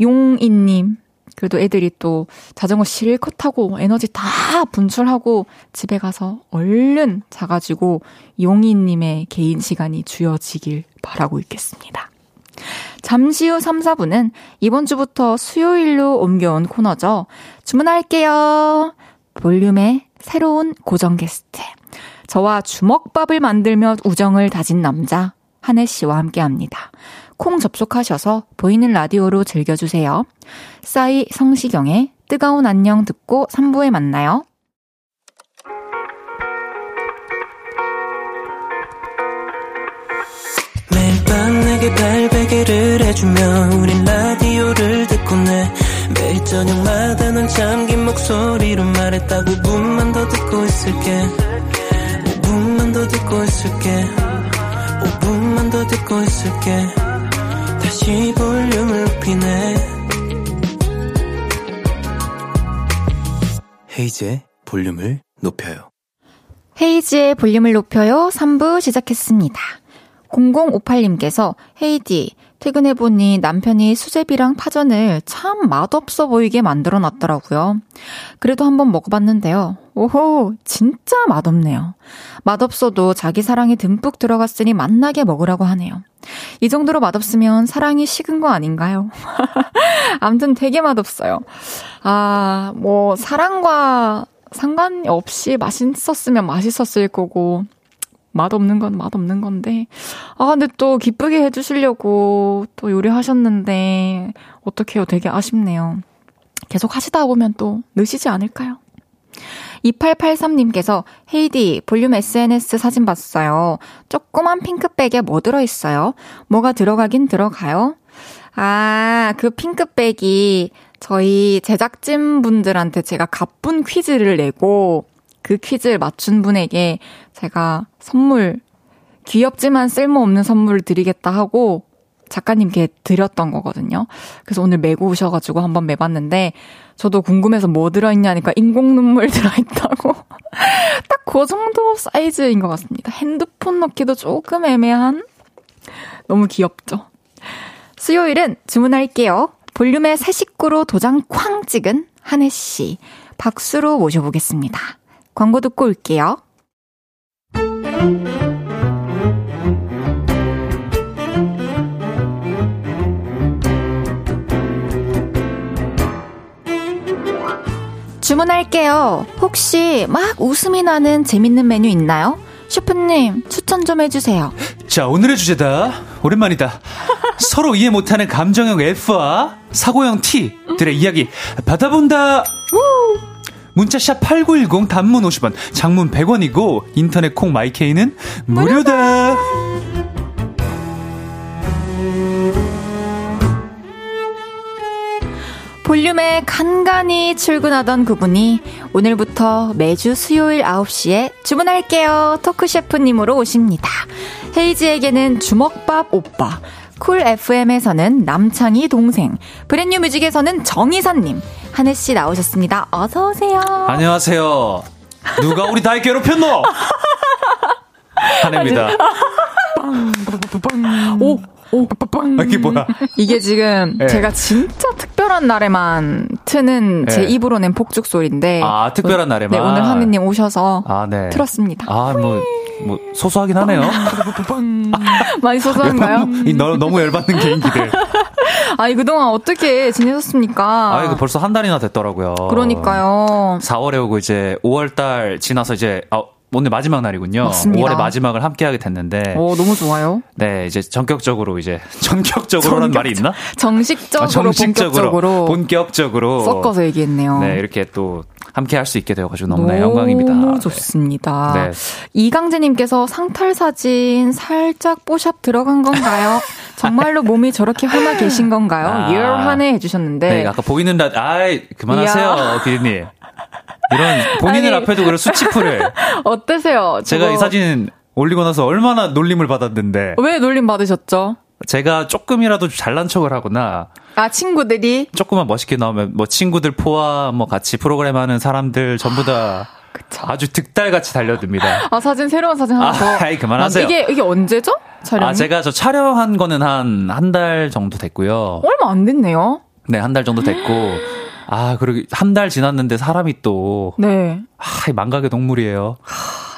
A: 용인님, 그래도 애들이 또 자전거 실컷 타고 에너지 다 분출하고 집에 가서 얼른 자가지고 용인님의 개인 시간이 주어지길 바라고 있겠습니다. 잠시 후 3, 4분은 이번 주부터 수요일로 옮겨온 코너죠. 주문할게요. 볼륨의 새로운 고정 게스트. 저와 주먹밥을 만들며 우정을 다진 남자, 한혜 씨와 함께 합니다. 콩 접속하셔서 보이는 라디오로 즐겨주세요. 싸이 성시경의 뜨거운 안녕 듣고 3부에 만나요. 매일 밤 내게 발베개를 해주며 우린 라디오를 듣고 내 매일 저녁마다 넌 잠긴 목소리로 말했다 5분만 더 듣고 있을게 5분만 더 듣고 있을게 5분만 더 듣고 있을게. 다시 볼륨을 높이네. 헤이즈의 볼륨을 높여요. 헤이즈의 볼륨을 높여요. 3부 시작했습니다. 0058님께서 헤이디 퇴근해 보니 남편이 수제비랑 파전을 참 맛없어 보이게 만들어 놨더라고요. 그래도 한번 먹어봤는데요. 오호, 진짜 맛없네요. 맛없어도 자기 사랑이 듬뿍 들어갔으니 맛나게 먹으라고 하네요. 이 정도로 맛없으면 사랑이 식은 거 아닌가요? 암튼 되게 맛없어요. 아, 뭐, 사랑과 상관없이 맛있었으면 맛있었을 거고, 맛없는 건 맛없는 건데. 아, 근데 또 기쁘게 해주시려고 또 요리하셨는데, 어떡해요. 되게 아쉽네요. 계속 하시다 보면 또 느시지 않을까요? 2883님께서 헤이디 볼륨 SNS 사진 봤어요. 조그만 핑크백에 뭐 들어있어요? 뭐가 들어가긴 들어가요? 아, 그 핑크백이 저희 제작진 분들한테 제가 가쁜 퀴즈를 내고 그 퀴즈를 맞춘 분에게 제가 선물, 귀엽지만 쓸모없는 선물을 드리겠다 하고 작가님께 드렸던 거거든요. 그래서 오늘 메고 오셔가지고 한번 매봤는데, 저도 궁금해서 뭐 들어있냐니까 인공 눈물 들어있다고. 딱 그 정도 사이즈인 것 같습니다. 핸드폰 넣기도 조금 애매한? 너무 귀엽죠? 수요일은 주문할게요. 볼륨의 새 식구로 도장 쾅 찍은 한혜씨. 박수로 모셔보겠습니다. 광고 듣고 올게요. 주문할게요. 혹시 막 웃음이 나는 재밌는 메뉴 있나요? 슈프님, 추천 좀 해주세요.
B: 자, 오늘의 주제다. 오랜만이다. 서로 이해 못하는 감정형 F와 사고형 T들의 이야기 받아본다. 문자샵 8910 단문 50원, 장문 100원이고 인터넷 콩 마이케이는 무료다.
A: 볼륨에 간간히 출근하던 그분이 오늘부터 매주 수요일 9시에 주문할게요. 토크셰프님으로 오십니다. 헤이즈에게는 주먹밥 오빠. 쿨 FM에서는 남창희 동생, 브랜뉴 뮤직에서는 정해선님, 한해 씨 나오셨습니다. 어서 오세요.
B: 안녕하세요. 누가 우리 다혜 괴롭혔노? 한해입니다.
A: 오, 오, 빵.
B: 아, 이게 뭐야?
A: 이게 지금
B: 네.
A: 제가 진짜 특별한 날에만 트는 제
B: 네.
A: 입으로 낸 폭죽 소리인데.
B: 아, 특별한 날에만?
A: 네, 오늘 한해님 오셔서
B: 아, 네.
A: 틀었습니다.
B: 아, 뭐, 뭐, 소소하긴 하네요.
A: 많이 소소한가요?
B: 너무, 이 너, 너무 열받는 개인기들.
A: 아니, 그동안 어떻게 지내셨습니까?
B: 아, 이거 벌써 한 달이나 됐더라고요.
A: 그러니까요.
B: 4월에 오고 이제 5월달 지나서 이제, 아, 오늘 마지막 날이군요.
A: 맞습니다.
B: 5월의 마지막을 함께 하게 됐는데.
A: 오, 너무 좋아요.
B: 네, 이제 전격적으로 이제, 전격적으로라는 말이 있나?
A: 정식적으로,
B: 아, 정식적으로,
A: 본격적으로
B: 본격적으로.
A: 섞어서 얘기했네요.
B: 네, 이렇게 또 함께 할 수 있게 되어가지고 너무나
A: 너무
B: 영광입니다. 네.
A: 좋습니다.
B: 네.
A: 이강재님께서 상탈 사진 살짝 뽀샵 들어간 건가요? 정말로 몸이 저렇게 험하 계신 건가요?
B: 아.
A: 열하네 해주셨는데.
B: 네, 아까 보이는 라, 아이, 그만하세요. 기린님. 이런 본인을
A: 아니.
B: 앞에도 그런 수치풀을.
A: 어떠세요?
B: 제가
A: 저거
B: 이 사진 올리고 나서 얼마나 놀림을 받았는데.
A: 왜 놀림 받으셨죠?
B: 제가 조금이라도 잘난 척을 하거나
A: 아, 친구들이?
B: 조금만 멋있게 나오면 뭐 친구들 포함 뭐 같이 프로그램 하는 사람들 전부 다
A: 그쵸.
B: 아주 득달같이 달려듭니다.
A: 아, 사진, 새로운 사진 하나
B: 아,
A: 더.
B: 아이, 그만하세요.
A: 이게, 이게 언제죠? 촬영이?
B: 아, 제가 저 촬영한 거는 한 한 달 정도 됐고요.
A: 얼마 안 됐네요.
B: 네, 한 달 정도 됐고. 아, 그리고 한달 지났는데 사람이 또,
A: 네.
B: 아, 이 망각의 동물이에요.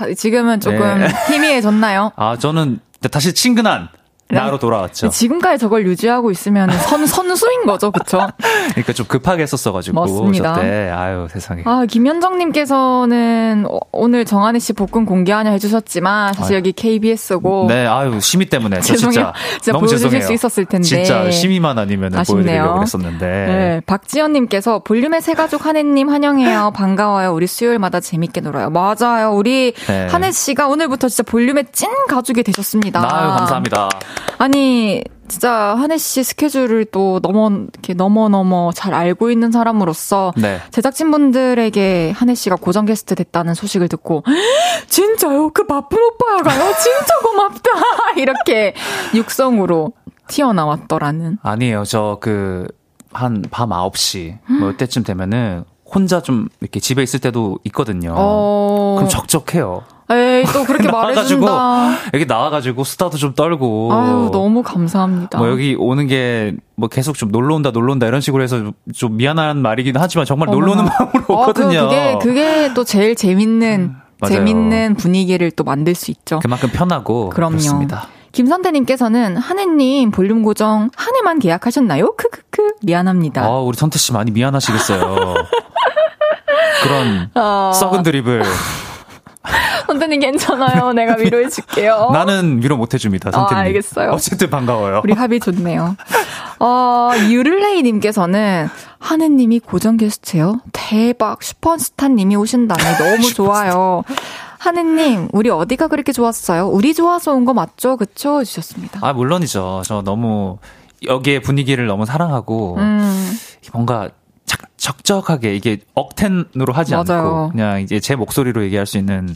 A: 아, 지금은 조금
B: 네.
A: 희미해졌나요?
B: 아, 저는 다시 친근한 나로 돌아왔죠.
A: 지금까지 저걸 유지하고 있으면 선, 선수인 거죠, 그쵸?
B: 그러니까 좀 급하게 했었어가지고.
A: 맞습니다.
B: 저때 아유, 세상에.
A: 아, 김현정님께서는 어, 오늘 정한희 씨 복근 공개하냐 해주셨지만, 사실
B: 아유.
A: 여기 KBS고.
B: 네, 아유, 심의 때문에. 저
A: 죄송해요.
B: 진짜.
A: 진짜
B: 너무
A: 보여주실
B: 죄송해요.
A: 수 있었을 텐데.
B: 진짜 심의만 아니면. 보여드리려고 그랬었는데.
A: 네, 박지연님께서 볼륨의 새가족 한혜님 환영해요. 반가워요. 우리 수요일마다 재밌게 놀아요. 맞아요. 우리
B: 네.
A: 한혜 씨가 오늘부터 진짜 볼륨의 찐 가족이 되셨습니다.
B: 아유, 감사합니다.
A: 아니, 진짜 한혜 씨 스케줄을 또 넘어, 이렇게 넘어 넘어 잘 알고 있는 사람으로서
B: 네.
A: 제작진분들에게 한혜 씨가 고정 게스트 됐다는 소식을 듣고 진짜요? 그 바쁜 오빠가요? 진짜 고맙다. 이렇게 육성으로 튀어나왔더라는.
B: 아니에요. 저 그, 한 밤 9시, 뭐 이때쯤 되면은 혼자 좀 이렇게 집에 있을 때도 있거든요.
A: 어.
B: 그럼 적적해요.
A: 에이, 또 그렇게 말해준다.
B: 여기 나와가지고 수다도 좀 떨고.
A: 아유, 너무 감사합니다.
B: 뭐 여기 오는 게 뭐 계속 좀 놀러 온다 놀러 온다 이런 식으로 해서 좀- 좀 미안한 말이긴 하지만 정말 놀러 오는
A: 어머나.
B: 마음으로
A: 어,
B: 오거든요.
A: 그게, 그게 또 제일 재밌는,
B: 맞아요.
A: 재밌는 분위기를 또 만들 수 있죠.
B: 그만큼 편하고
A: 그럼요.
B: 그렇습니다.
A: 김선태님께서는 한혜님 볼륨 고정 한 해만 계약하셨나요? 크크크 미안합니다.
B: 아, 우리 선태 씨 많이 미안하시겠어요. 그런
A: 어,
B: 썩은 드립을
A: 선태님 괜찮아요. 내가 위로해줄게요.
B: 나는 위로 못 해줍니다. 선태님.
A: 어, 알겠어요.
B: 어쨌든 반가워요.
A: 우리 합이 좋네요. 어, 유를레이님께서는 한혜님이 고정 게스트요? 대박. 슈퍼스타님이 오신다니 너무 좋아요. 한혜님, 우리 어디가 그렇게 좋았어요? 우리 좋아서 온 거 맞죠? 그쵸? 주셨습니다.
B: 아 물론이죠. 저 너무 여기에 분위기를 너무 사랑하고
A: 음,
B: 뭔가 착, 적적하게 이게 억텐으로 하지
A: 맞아요.
B: 않고 그냥 이제 제 목소리로 얘기할 수 있는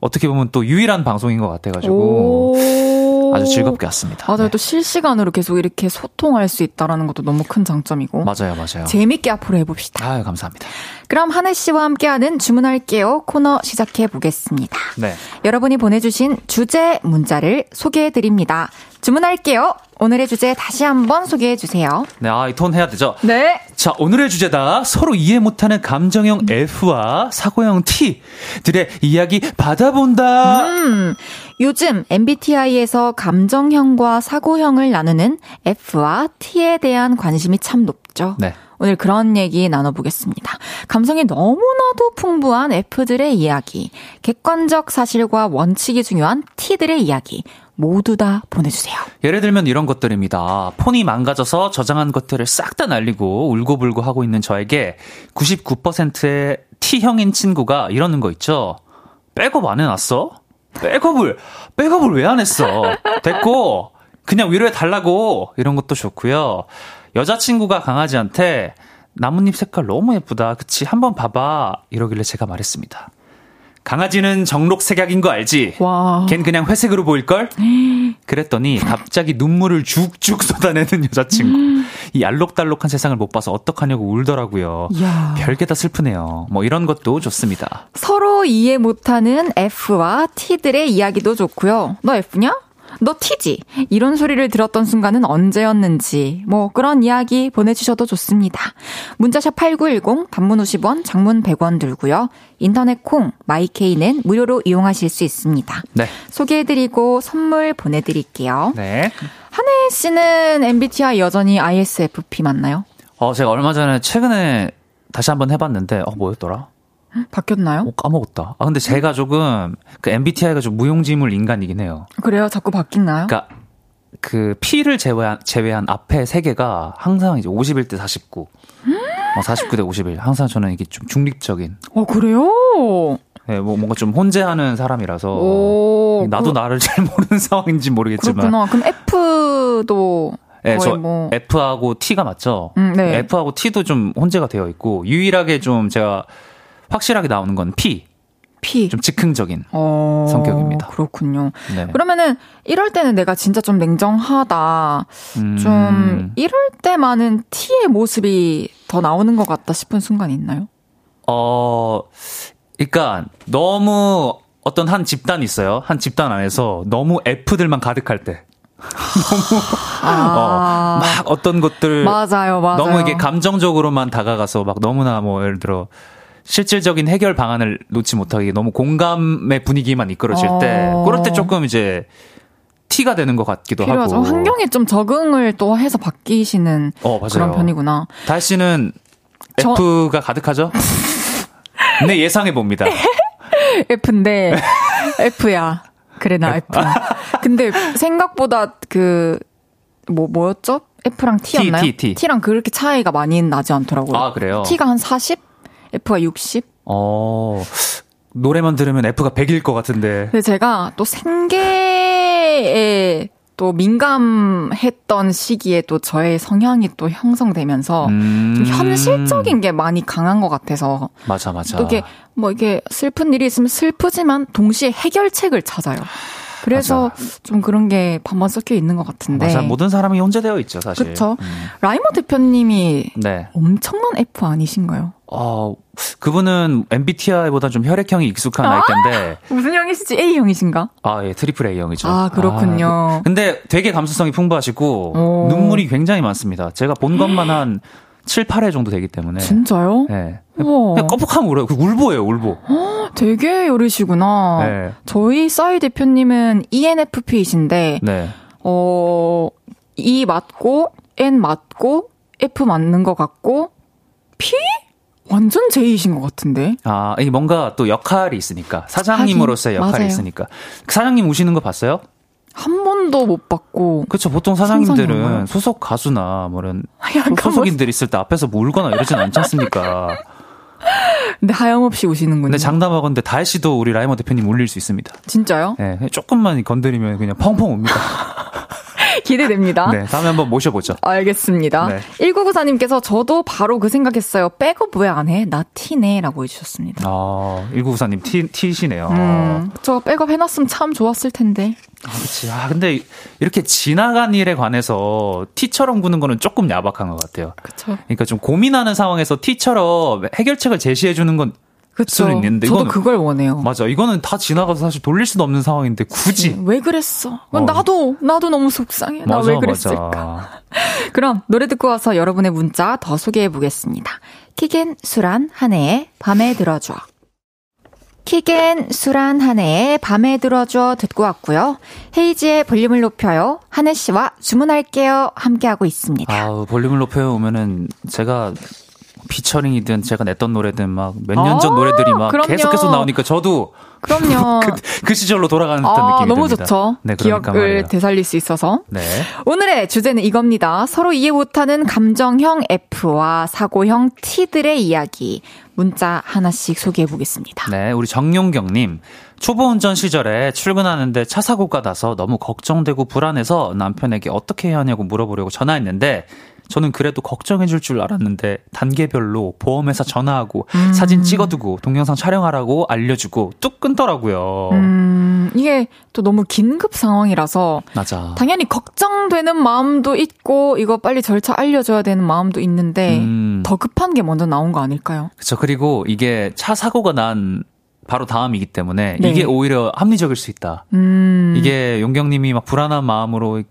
B: 어떻게 보면 또 유일한 방송인 것 같아가지고
A: 오.
B: 아주 즐겁게 왔습니다.
A: 맞아요.
B: 네.
A: 또 실시간으로 계속 이렇게 소통할 수 있다라는 것도 너무 큰 장점이고.
B: 맞아요, 맞아요.
A: 재밌게 앞으로 해봅시다.
B: 아유 감사합니다.
A: 그럼 한혜 씨와 함께하는 주문할게요 코너 시작해 보겠습니다.
B: 네.
A: 여러분이 보내주신 주제 문자를 소개해 드립니다. 주문할게요. 오늘의 주제 다시 한번 소개해 주세요.
B: 네, 아, 이 톤 해야 되죠?
A: 네.
B: 자, 오늘의 주제다. 서로 이해 못하는 감정형 F와 사고형 T들의 이야기 받아본다.
A: 음, 요즘 MBTI에서 감정형과 사고형을 나누는 F와 T에 대한 관심이 참 높죠.
B: 네.
A: 오늘 그런 얘기 나눠보겠습니다. 감성이 너무나도 풍부한 F들의 이야기, 객관적 사실과 원칙이 중요한 T들의 이야기, 모두 다 보내주세요.
B: 예를 들면 이런 것들입니다. 폰이 망가져서 저장한 것들을 싹 다 날리고 울고불고 하고 있는 저에게 99%의 T형인 친구가 이러는 거 있죠. 백업 안 해놨어? 백업을, 백업을 왜 안 했어? 됐고, 그냥 위로해 달라고! 이런 것도 좋고요. 여자친구가 강아지한테 나뭇잎 색깔 너무 예쁘다. 그치? 한번 봐봐. 이러길래 제가 말했습니다. 강아지는 정록색약인 거 알지?
A: 와.
B: 걘 그냥 회색으로 보일걸? 그랬더니 갑자기 눈물을 죽죽 쏟아내는 여자친구. 이 알록달록한 세상을 못 봐서 어떡하냐고 울더라고요.
A: 이야.
B: 별게 다 슬프네요. 뭐 이런 것도 좋습니다.
A: 서로 이해 못하는 F와 T들의 이야기도 좋고요. 너 F냐? 너 T지? 이런 소리를 들었던 순간은 언제였는지, 뭐, 그런 이야기 보내주셔도 좋습니다. 문자샵 8910, 단문 50원, 장문 100원 들고요. 인터넷 콩, 마이케이는 무료로 이용하실 수 있습니다.
B: 네.
A: 소개해드리고 선물 보내드릴게요.
B: 네.
A: 한혜 씨는 MBTI 여전히 ISFP 맞나요?
B: 어, 제가 얼마 전에 최근에 다시 한번 해봤는데, 어, 뭐였더라?
A: 바뀌었나요?
B: 어, 까먹었다. 아, 근데 제가 조금, 그 MBTI가 좀 무용지물 인간이긴 해요.
A: 그래요? 자꾸 바뀌나요?
B: 그니까, 그, P를 제외한, 제외한 앞에 세 개가 항상 이제 51대 49. 어, 49대 51. 항상 저는 이게 좀 중립적인.
A: 어, 그래요?
B: 예, 뭐, 뭔가 좀 혼재하는 사람이라서.
A: 오,
B: 나도
A: 그,
B: 나를 잘 모르는 상황인지 모르겠지만.
A: 그렇구나. 그럼 F도
B: 예,
A: 거의 저뭐
B: F하고 T가 맞죠?
A: 음, 네.
B: F하고 T도 좀 혼재가 되어 있고, 유일하게 좀 제가 확실하게 나오는 건 P.
A: P.
B: 좀 즉흥적인.
A: 어,
B: 성격입니다.
A: 그렇군요.
B: 네.
A: 그러면은 이럴 때는 내가 진짜 좀 냉정하다.
B: 음,
A: 좀 이럴 때만은 T의 모습이 더 나오는 것 같다 싶은 순간 있나요?
B: 어, 그러니까 너무 어떤 한 집단이 있어요. 한 집단 안에서 너무 F들만 가득할 때. 너무 어, 막 어떤 것들
A: 아. 맞아요, 맞아요.
B: 너무 이게 감정적으로만 다가가서 막 너무나 뭐 예를 들어 실질적인 해결 방안을 놓지 못하게 너무 공감의 분위기만 이끌어질 때
A: 어.
B: 그럴 때 조금 이제 티가 되는 것 같기도
A: 필요하죠.
B: 하고
A: 환경에 좀 적응을 또 해서 바뀌시는
B: 어.
A: 그런 편이구나.
B: 다혜 씨는
A: 저-
B: F가 가득하죠? 네 예상해 봅니다.
A: F인데 F야. 그래 나 F. 근데 생각보다 그 뭐 뭐였죠? F랑 T였나요?
B: T, T.
A: T랑 그렇게 차이가 많이 나지 않더라고요.
B: 아 그래요?
A: T가 한 40, F가 60.
B: 어 노래만 들으면 F가 100일 것 같은데.
A: 근데 제가 또 생계에 또 민감했던 시기에 또 저의 성향이 또 형성되면서
B: 음.
A: 좀 현실적인 게 많이 강한 것 같아서
B: 맞아 맞아.
A: 또 이게 뭐 이게 슬픈 일이 있으면 슬프지만 동시에 해결책을 찾아요. 그래서 좀 그런 게 반반 섞여 있는 것 같은데.
B: 맞아 모든 사람이 혼재되어 있죠 사실.
A: 그쵸.
B: 음.
A: 라이머 대표님이
B: 네.
A: 엄청난 F 아니신가요?
B: 어 그분은 MBTI보다 좀 혈액형이 익숙한 나이대인데
A: 무슨 형이시지? A형이신가?
B: 아 예 트리플 A형이죠.
A: 아, 그렇군요.
B: 아, 그- 근데 되게 감수성이 풍부하시고
A: 오.
B: 눈물이 굉장히 많습니다. 제가 본 것만 한 7, 8회 정도 되기 때문에.
A: 진짜요?
B: 네.
A: 우와.
B: 울어요. 그 울보예요, 울보.
A: 되게 여리시구나.
B: 네.
A: 저희 싸이 대표님은 ENFP이신데,
B: 네.
A: 어, E 맞고, N 맞고, F 맞는 것 같고, P? 완전 J이신 것 같은데?
B: 아, 이 뭔가 또 역할이 있으니까. 사장님으로서의
A: 하긴,
B: 역할이
A: 맞아요.
B: 있으니까. 그 사장님 우시는 거 봤어요?
A: 한 번도 못 받고.
B: 그렇죠. 보통 사장님들은. 소속 가수나 뭐 이런
A: 약간 뭐,
B: 소속인들 있을 때 앞에서 뭐 울거나 이러진 않지 않습니까?
A: 근데 하염없이 우시는군요.
B: 근데 장담하건데 다혜 씨도 우리 라이머 대표님 울릴 수 있습니다.
A: 진짜요?
B: 예, 조금만 건드리면 그냥 펑펑 옵니다.
A: 기대됩니다.
B: 네, 다음에 한번 모셔보죠.
A: 알겠습니다.
B: 네.
A: 1994님께서 저도 바로 그 생각했어요. 백업 왜 안 해? 나 티네. 라고 해주셨습니다.
B: 아, 1994님 티, 티시네요.
A: 음, 저 백업 해놨으면 참 좋았을 텐데.
B: 아, 그치. 아, 근데 이렇게 지나간 일에 관해서 티처럼 구는 거는 조금 야박한 것 같아요.
A: 그쵸.
B: 그러니까 좀 고민하는 상황에서 티처럼 해결책을 제시해 주는 건
A: 그쵸.
B: 수는 있는데
A: 저도
B: 이거는-
A: 그걸 원해요.
B: 맞아. 이거는 다 지나가서 사실 돌릴 수도 없는 상황인데 굳이.
A: 왜 그랬어?
B: 어.
A: 나도, 나도 너무 속상해. 나 왜 그랬을까? 그럼 노래 듣고 와서 여러분의 문자 더 소개해 보겠습니다. 키겐 수란 한해의 밤에 들어줘. 키겐 수란 한해의 밤에 들어줘 듣고 왔고요. 헤이지의 볼륨을 높여요. 한혜 씨와 주문할게요. 함께하고 있습니다.
B: 아우, 볼륨을 높여 오면은 제가 피처링이든 제가 냈던 노래든 막 몇 년전
A: 아,
B: 노래들이 막
A: 그럼요.
B: 계속 계속 나오니까 저도
A: 그럼요.
B: 그, 그 시절로 돌아가는 듯한
A: 아,
B: 느낌이
A: 너무
B: 듭니다.
A: 좋죠.
B: 네, 그러니까
A: 기억을
B: 말이에요.
A: 되살릴 수 있어서.
B: 네.
A: 오늘의 주제는 이겁니다. 서로 이해 못하는 감정형 F와 사고형 T들의 이야기. 문자 하나씩 소개해 보겠습니다.
B: 네, 우리 정용경님. 초보 운전 시절에 출근하는데 차 사고가 나서 너무 걱정되고 불안해서 남편에게 어떻게 해야 하냐고 물어보려고 전화했는데 저는 그래도 걱정해줄 줄 알았는데 단계별로 보험회사 전화하고
A: 음.
B: 사진 찍어두고 동영상 촬영하라고 알려주고 뚝 끊더라고요.
A: 음, 이게 또 너무 긴급 상황이라서
B: 맞아.
A: 당연히 걱정되는 마음도 있고 이거 빨리 절차 알려줘야 되는 마음도 있는데
B: 음.
A: 더 급한 게 먼저 나온 거 아닐까요?
B: 그쵸. 그리고 이게 차 사고가 난 바로 다음이기 때문에
A: 네.
B: 이게 오히려 합리적일 수 있다.
A: 음.
B: 이게 용경님이 막 불안한 마음으로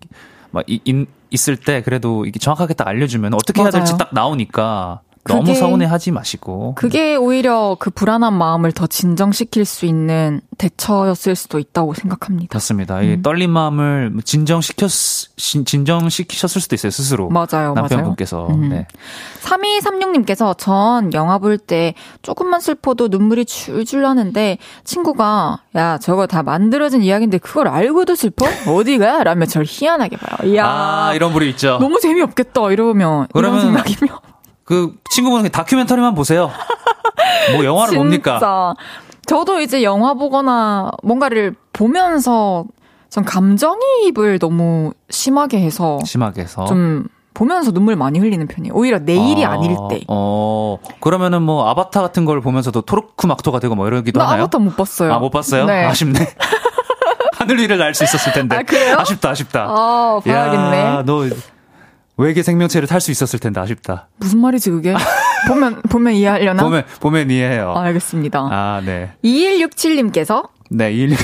B: 막 이- 인- 있을 때 그래도 이게 정확하게 딱 알려주면 어떻게 해야 될지
A: 맞아요.
B: 딱 나오니까 너무 서운해하지 마시고.
A: 그게 오히려 그 불안한 마음을 더 진정시킬 수 있는 대처였을 수도 있다고 생각합니다.
B: 맞습니다. 이
A: 음.
B: 떨린 마음을 진정시켰 진정시키셨을 수도 있어요 스스로.
A: 맞아요,
B: 남편분께서.
A: 맞아요. 음.
B: 네.
A: 3236님께서 전 영화 볼 때 조금만 슬퍼도 눈물이 줄줄 나는데 친구가 야 저거 다 만들어진 이야기인데 그걸 알고도 슬퍼? 어디가? 라며 저를 희한하게 봐요. 이야
B: 아 이런 분이 있죠.
A: 너무 재미없겠다 이러면
B: 그러면
A: 이런 생각이면
B: 그 친구분 다큐멘터리만 보세요. 뭐 영화를 뭡니까?
A: 저도 이제 영화 보거나 뭔가를 보면서 전 감정이입을 너무 심하게 해서
B: 심하게 해서.
A: 좀 보면서 눈물 많이 흘리는 편이에요. 오히려 내 일이
B: 아,
A: 아, 닐 때.
B: 어, 그러면은 뭐 아바타 같은 걸 보면서도 토르크 막토가 되고 뭐 이러기도
A: 나
B: 하나요?
A: 아무것도 못 봤어요.
B: 아, 못 봤어요?
A: 네.
B: 아쉽네. 하늘 위를 날 수 있었을 텐데.
A: 아, 그래요?
B: 아쉽다, 아쉽다.
A: 아, 봐야겠네.
B: 야, 너 외계 생명체를 탈 수 있었을 텐데 아쉽다.
A: 무슨 말이지 그게? 보면 보면 이해하려나?
B: 보면 보면 이해해요.
A: 아, 알겠습니다.
B: 아, 네.
A: 2167님께서
B: 네, 일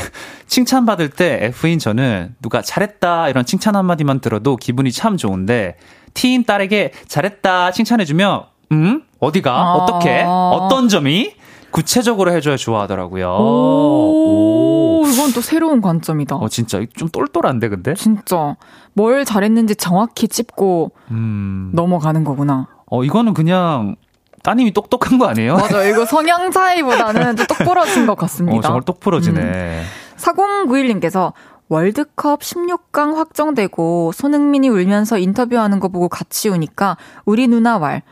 B: 칭찬받을 때 F인 저는 누가 잘했다 이런 칭찬 한마디만 들어도 기분이 참 좋은데 T인 딸에게 잘했다 칭찬해주면 음? 어디가?
A: 아.
B: 어떻게? 어떤 점이? 구체적으로 해줘야 좋아하더라고요.
A: 오,
B: 오.
A: 이건 또 새로운 관점이다.
B: 어, 진짜 좀 똘똘한데, 근데?
A: 진짜 뭘 잘했는지 정확히 찝고
B: 음.
A: 넘어가는 거구나.
B: 어, 이거는 그냥 따님이 똑똑한 거 아니에요?
A: 맞아, 이거 성향 차이보다는 좀 똑부러진 것
B: 어,
A: 같습니다.
B: 정말 똑부러지네.
A: 4091님께서 월드컵 16강 확정되고 손흥민이 울면서 인터뷰하는 거 보고 같이 우니까 우리 누나 말.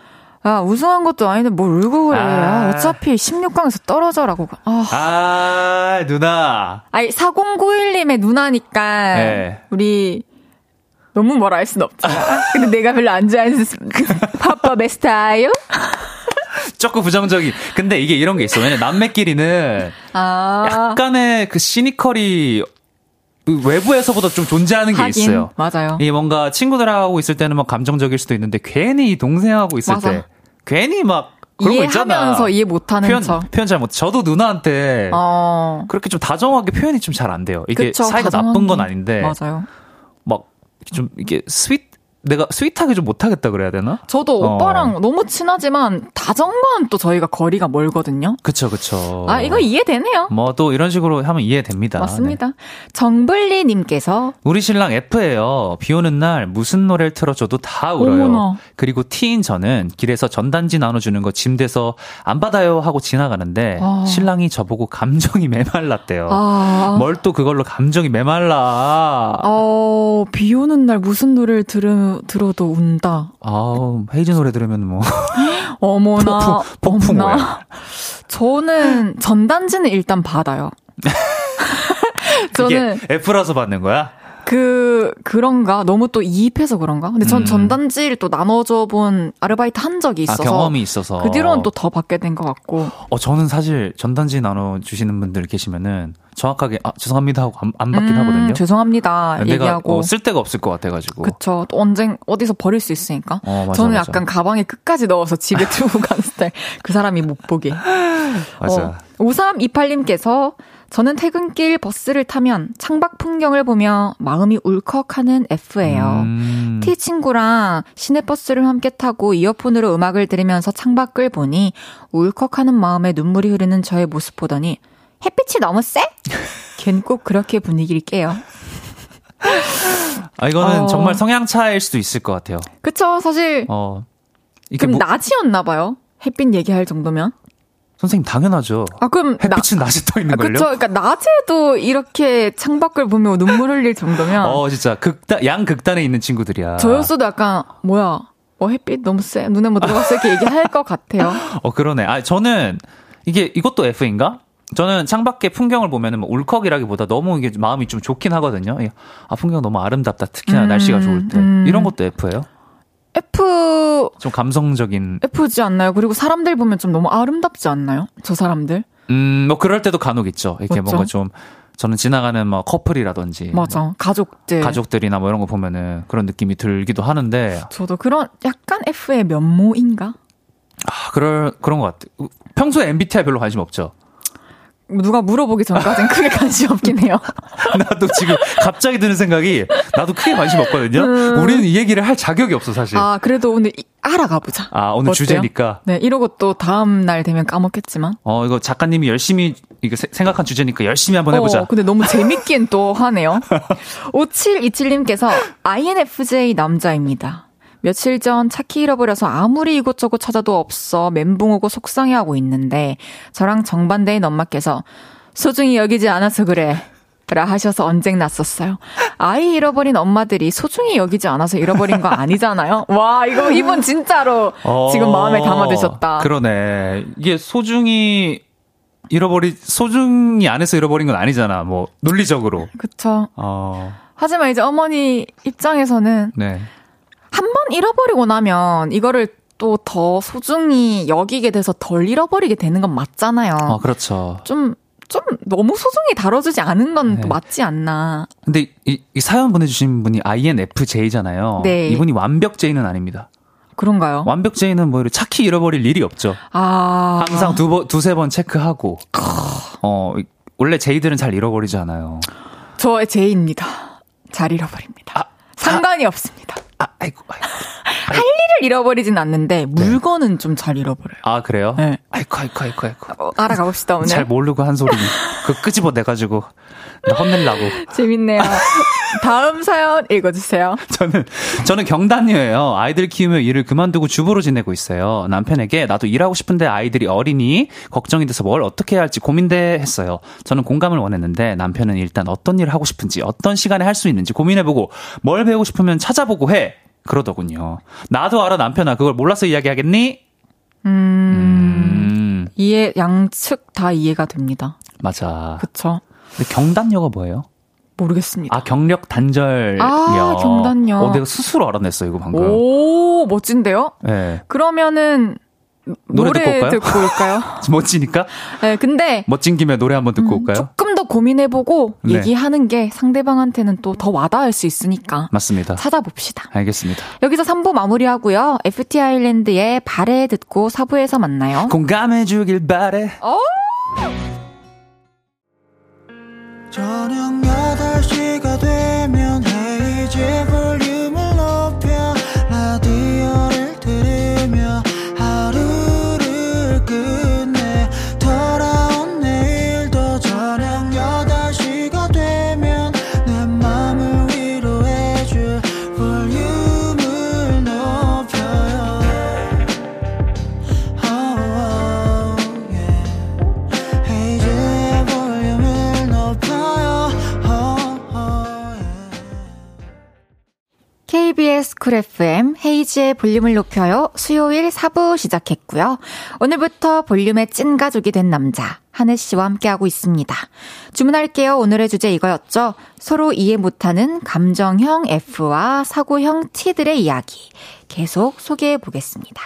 A: 야, 우승한 것도 아닌데 뭘 울고 그래.
B: 아.
A: 아, 어차피 16강에서 떨어져라고. 아.
B: 아, 누나.
A: 아니, 4091님의 누나니까
B: 네.
A: 우리 너무 뭐라 할 순 없잖아. 근데 내가 별로 안 좋아하는 파법의 스타일?
B: 조금 부정적인. 근데 이게 이런 게 있어. 왜냐 남매끼리는
A: 아.
B: 약간의 그 시니컬이 그 외부에서보다 좀 존재하는 게
A: 하긴,
B: 있어요.
A: 맞아요.
B: 이게 뭔가 친구들하고 있을 때는 막 감정적일 수도 있는데 괜히 이 동생하고 있을
A: 맞아.
B: 때 괜히 막 그런 거 있잖아.
A: 이해하면서 이해 못하는
B: 표현
A: 척.
B: 표현 잘 못. 저도 누나한테
A: 어.
B: 그렇게 좀 다정하게 표현이 좀 잘 안 돼요. 이게
A: 그쵸,
B: 사이가
A: 다정한
B: 나쁜 건
A: 게.
B: 아닌데
A: 맞아요.
B: 막 좀 이게 sweet 내가 sweet하게 좀 못하겠다 그래야 되나?
A: 저도
B: 어.
A: 오빠랑 너무 친하지만 다정만 또 저희가 거리가 멀거든요.
B: 그쵸 그쵸.
A: 아, 이거 이해되네요.
B: 뭐 또 이런 식으로 하면 이해됩니다. 네.
A: 맞습니다. 정블리님께서
B: 우리 신랑 F예요. 비 오는 날 무슨 노래를 틀어줘도 다 울어요.
A: 어머나.
B: 그리고 T인 저는 길에서 전단지 나눠주는 거 짐돼서 안 받아요 하고 지나가는데
A: 아.
B: 신랑이 저보고 감정이 메말랐대요.
A: 아,
B: 뭘또 그걸로 감정이 메말라.
A: 어, 비 오는 날 무슨 노래를 들으, 들어도 운다.
B: 아우 헤이즈 노래 들으면 뭐
A: 어머나,
B: 폭풍,
A: 어머나. 저는 전단지는 일단 받아요. 저는
B: F라서 받는 거야?
A: 그 그런가 너무 또 이입해서 그런가? 근데 전
B: 음.
A: 전단지를 또 나눠줘 본 아르바이트 한 적이
B: 아
A: 있어서
B: 경험이 있어서.
A: 그 뒤로는 또 더 받게 된 것 같고.
B: 어 저는 사실 전단지 나눠 주시는 분들 계시면은 정확하게 아 죄송합니다 하고 안, 안 받긴
A: 음,
B: 하거든요.
A: 죄송합니다. 얘기하고.
B: 어, 쓸 데가 없을 것 같아가지고.
A: 그쵸. 또 언젠 어디서 버릴 수 있으니까.
B: 어, 맞아,
A: 저는
B: 맞아.
A: 약간 가방에 끝까지 넣어서 집에 두고 가는 스타일. 그 사람이 못 보게.
B: 맞아.
A: 어, 5328님께서 저는 퇴근길 버스를 타면 창밖 풍경을 보며 마음이 울컥하는 F예요.
B: 음.
A: T 친구랑 시내버스를 함께 타고 이어폰으로 음악을 들으면서 창밖을 보니 울컥하는 마음에 눈물이 흐르는 저의 모습 보더니 햇빛이 너무 세? 걘 꼭 그렇게 분위기를 깨요.
B: 아 이거는
A: 어.
B: 정말 성향 차일 수도 있을 것 같아요.
A: 그쵸, 사실
B: 어. 이게
A: 그럼
B: 뭐,
A: 낮이었나 봐요. 햇빛 얘기할 정도면?
B: 선생님 당연하죠.
A: 아 그럼
B: 햇빛은 나, 낮에 떠 있는 걸요?
A: 그렇죠. 그러니까 낮에도 이렇게 창밖을 보면 눈물 흘릴 정도면
B: 어 진짜 극단 양 극단에 있는 친구들이야.
A: 저였어도 약간 뭐야 뭐 햇빛 너무 세 눈에 뭐 들어갔어 이렇게 얘기할 것 같아요.
B: 어 그러네. 아 저는 이게 이것도 F인가? 저는 창밖의 풍경을 보면은 뭐 울컥이라기보다 너무 이게 마음이 좀 좋긴 하거든요. 아 풍경 너무 아름답다. 특히나 음, 날씨가 좋을 때 음. 이런 것도 F예요?
A: F
B: 좀 감성적인
A: F지 않나요? 그리고 사람들 보면 좀 너무 아름답지 않나요? 저 사람들?
B: 음, 뭐 그럴 때도 간혹 있죠. 이렇게 맞죠? 뭔가 좀 저는 지나가는 뭐 커플이라든지
A: 맞아
B: 뭐
A: 가족들
B: 가족들이나 뭐 이런 거 보면은 그런 느낌이 들기도 하는데
A: 저도 그런 약간 F의 면모인가?
B: 아 그럴 그런 것 같아요. 평소에 MBTI 별로 관심 없죠.
A: 누가 물어보기 전까지는 크게 관심 없긴 해요.
B: 나도 지금 갑자기 드는 생각이 나도 크게 관심 없거든요. 음. 우리는 이 얘기를 할 자격이 없어 사실.
A: 아 그래도 오늘 알아가 보자.
B: 아 오늘 어때요? 주제니까.
A: 네 이러고 또 다음 날 되면 까먹겠지만.
B: 어 이거 작가님이 열심히 이거 생각한 주제니까 열심히 한번 해보자.
A: 어, 근데 너무 재밌긴 또 하네요. 5727님께서 INFJ 남자입니다. 며칠 전 차키 잃어버려서 아무리 이곳저곳 찾아도 없어 멘붕 오고 속상해하고 있는데 저랑 정반대인 엄마께서 소중히 여기지 않아서 그래. 라 하셔서 언쟁 났었어요. 아이 잃어버린 엄마들이 소중히 여기지 않아서 잃어버린 거 아니잖아요. 와 이거 이분 진짜로 어, 지금 마음에 담아두셨다.
B: 그러네. 이게 소중히 잃어버리 소중히 안해서 잃어버린 건 아니잖아. 뭐 논리적으로.
A: 그쵸. 어. 하지만 이제 어머니 입장에서는 네. 한 번 잃어버리고 나면 이거를 또 더 소중히 여기게 돼서 덜 잃어버리게 되는 건 맞잖아요.
B: 아, 그렇죠.
A: 좀, 좀 너무 소중히 다뤄주지 않은 건 네. 맞지 않나.
B: 근데 이, 이 사연 보내주신 분이 INFJ잖아요. 네. 이분이 완벽J는 아닙니다.
A: 그런가요?
B: 완벽J는 뭐 착히 잃어버릴 일이 없죠. 아. 항상 두 번, 두세 번 체크하고. 어, 원래 J들은 잘 잃어버리지 않아요.
A: 저의 J입니다. 잘 잃어버립니다. 아, 상관이 아, 없습니다. 아, 아이고, 아이고. 할 일을 잃어버리진 않는데 네. 물건은 네. 좀잘 잃어버려요.
B: 아 그래요? 네. 아이고 아이고 아이고 아이고.
A: 어, 알아가 봅시다 오늘.
B: 잘 모르고 한 소리. 그 끄집어 내 가지고 혼낼라고.
A: 재밌네요. 다음 사연 읽어주세요.
B: 저는 저는 경단녀예요. 아이들 키우며 일을 그만두고 주부로 지내고 있어요. 남편에게 나도 일하고 싶은데 아이들이 어리니 걱정이 돼서 뭘 어떻게 해야 할지 고민돼 했어요. 저는 공감을 원했는데 남편은 일단 어떤 일을 하고 싶은지 어떤 시간에 할 수 있는지 고민해보고 뭘 배우고 싶으면 찾아보고 해. 그러더군요. 나도 알아 남편아 그걸 몰라서 이야기하겠니? 음,
A: 음. 이해 양측 다 이해가 됩니다.
B: 맞아.
A: 그쵸.
B: 근데 경단녀가 뭐예요?
A: 모르겠습니다.
B: 아, 경력 단절녀.
A: 아, 경단녀.
B: 어, 내가 스스로 알아냈어, 이거 방금.
A: 오, 멋진데요? 네. 그러면은, 노래, 노래 듣고, 올까요? 듣고 올까요?
B: 멋지니까?
A: 네, 근데.
B: 멋진 김에 노래 한번 듣고 음, 올까요?
A: 조금 더 고민해보고 네. 얘기하는 게 상대방한테는 또 더 와닿을 수 있으니까.
B: 맞습니다.
A: 찾아봅시다.
B: 알겠습니다.
A: 여기서 3부 마무리하고요. FT 아일랜드의 발에 듣고 4부에서 만나요.
B: 공감해주길 바래. 어? 저녁 8시가 되면 헤이즈 볼 쿨 FM 헤이지의 볼륨을 높여요. 수요일 4부 시작했고요. 오늘부터 볼륨의 찐 가족이 된 남자 한혜 씨와 함께하고 있습니다. 주문할게요. 오늘의 주제 이거였죠. 서로 이해 못하는 감정형 F와 사고형 T들의 이야기 계속 소개해 보겠습니다.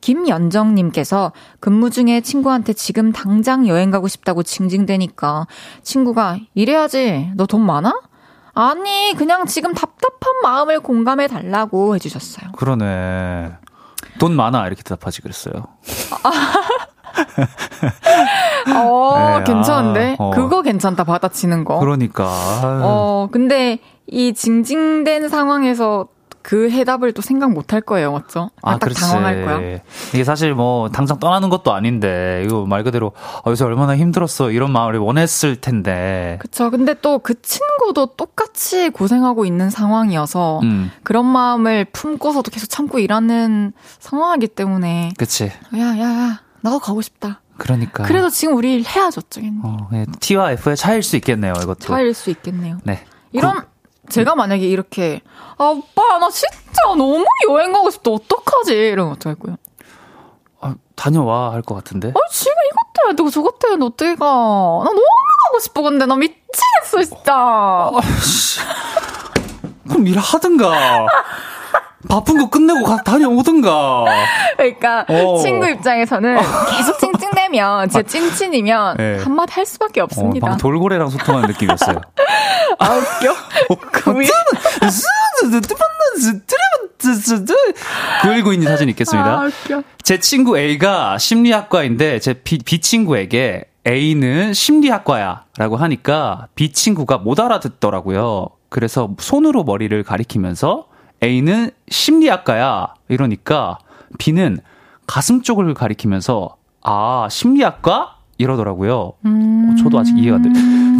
B: 김연정님께서 근무 중에 친구한테 지금 당장 여행 가고 싶다고 징징대니까 친구가 이래야지. 너 돈 많아? 아니, 그냥 지금 답답한 마음을 공감해 달라고 해주셨어요. 그러네. 돈 많아 이렇게 대답하지 그랬어요.
A: 어, 네, 괜찮은데? 아, 어. 그거 괜찮다, 받아치는 거.
B: 그러니까.
A: 어, 근데 이 징징된 상황에서 그 해답을 또 생각 못 할 거예요, 맞죠? 아, 딱 그렇지. 당황할 거야.
B: 이게 사실 뭐 당장 떠나는 것도 아닌데 이거 말 그대로 아, 요새 얼마나 힘들었어 이런 마음을 원했을 텐데.
A: 그쵸. 근데 또 그 친구도 똑같이 고생하고 있는 상황이어서 음. 그런 마음을 품고서도 계속 참고 일하는 상황이기 때문에.
B: 그치.
A: 야, 야, 야, 나도 가고 싶다.
B: 그러니까.
A: 그래도 지금 우리 헤어졌죠, 어,
B: 네. T와 F의 차이일 수 있겠네요, 이것도.
A: 차이일 수 있겠네요.
B: 네.
A: 이런 그, 제가 만약에 이렇게 아 오빠 나 진짜 너무 여행 가고 싶다 어떡하지 이러면 어떡할
B: 아 다녀와 할 것 같은데.
A: 아 지금 이것 때문에 너 저것 때문에 어떻게 가? 나 너무 가고 싶어 근데 나 미치겠어 진짜. 아,
B: 그럼 일 하든가. 바쁜 거 끝내고 가, 다녀오든가.
A: 그러니까 어. 친구 입장에서는 계속 찡찡대면 제 찐친이면 네. 한마디 할 수밖에 없습니다.
B: 어, 돌고래랑 소통하는 느낌이었어요.
A: 아 웃겨.
B: 그919님 사진 있겠습니다.
A: 아, 웃겨.
B: 제 친구 A가 심리학과인데 제 B, B 친구에게 A는 심리학과야 라고 하니까 B 친구가 못 알아듣더라고요. 그래서 손으로 머리를 가리키면서 A는 심리학과야 이러니까 B는 가슴 쪽을 가리키면서 아 심리학과 이러더라고요. 음. 저도 아직 이해가 안 돼.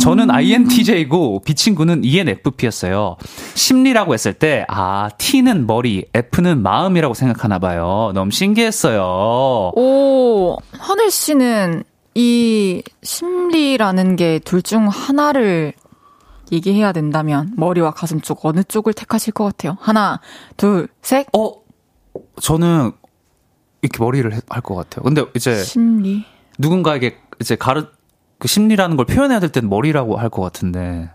B: 저는 INTJ고 B 친구는 ENFP였어요. 심리라고 했을 때, 아, T는 머리, F는 마음이라고 생각하나 봐요. 너무 신기했어요.
A: 오, 하늘 씨는 이 심리라는 게 둘 중 하나를 얘기해야 된다면 머리와 가슴 쪽 어느 쪽을 택하실 것 같아요? 하나, 둘, 셋.
B: 어, 저는 이렇게 머리를 할 것 같아요. 근데 이제
A: 심리
B: 누군가에게 이제 가르 그 심리라는 걸 표현해야 될 때는 머리라고 할 것 같은데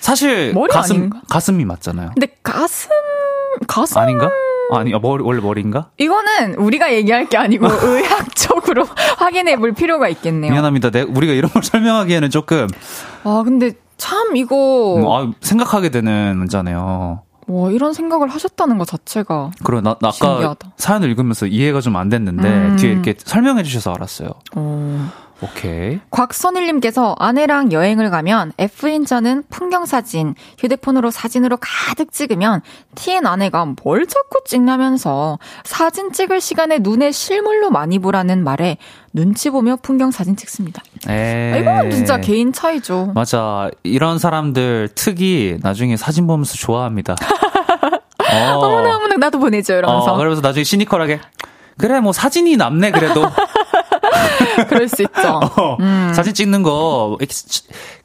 B: 사실 가슴 아닌가? 가슴이 맞잖아요.
A: 근데 가슴 가슴
B: 아닌가? 아니 머리 원래 머리인가?
A: 이거는 우리가 얘기할 게 아니고 의학적으로 확인해 볼 필요가 있겠네요.
B: 미안합니다. 내, 우리가 이런 걸 설명하기에는 조금
A: 아 근데 참 이거
B: 음, 아, 생각하게 되는 문자네요.
A: 와 이런 생각을 하셨다는 것 자체가
B: 그래 나, 나 아까 신기하다. 사연을 읽으면서 이해가 좀 안 됐는데 음. 뒤에 이렇게 설명해 주셔서 알았어요. 오. 오케이.
A: 곽선일님께서 아내랑 여행을 가면 F인 저는 풍경 사진, 휴대폰으로 사진으로 가득 찍으면 T인 아내가 뭘 자꾸 찍냐면서 사진 찍을 시간에 눈에 실물로 많이 보라는 말에 눈치 보며 풍경 사진 찍습니다. 에이. 이건 진짜 개인 차이죠.
B: 맞아. 이런 사람들 특이 나중에 사진 보면서 좋아합니다.
A: 어. 어머나 어머나 나도 보내줘 이러면서.
B: 어, 그러면서 나중에 시니컬하게 그래 뭐 사진이 남네 그래도
A: 그럴 수 있죠. 어,
B: 음. 사진 찍는 거,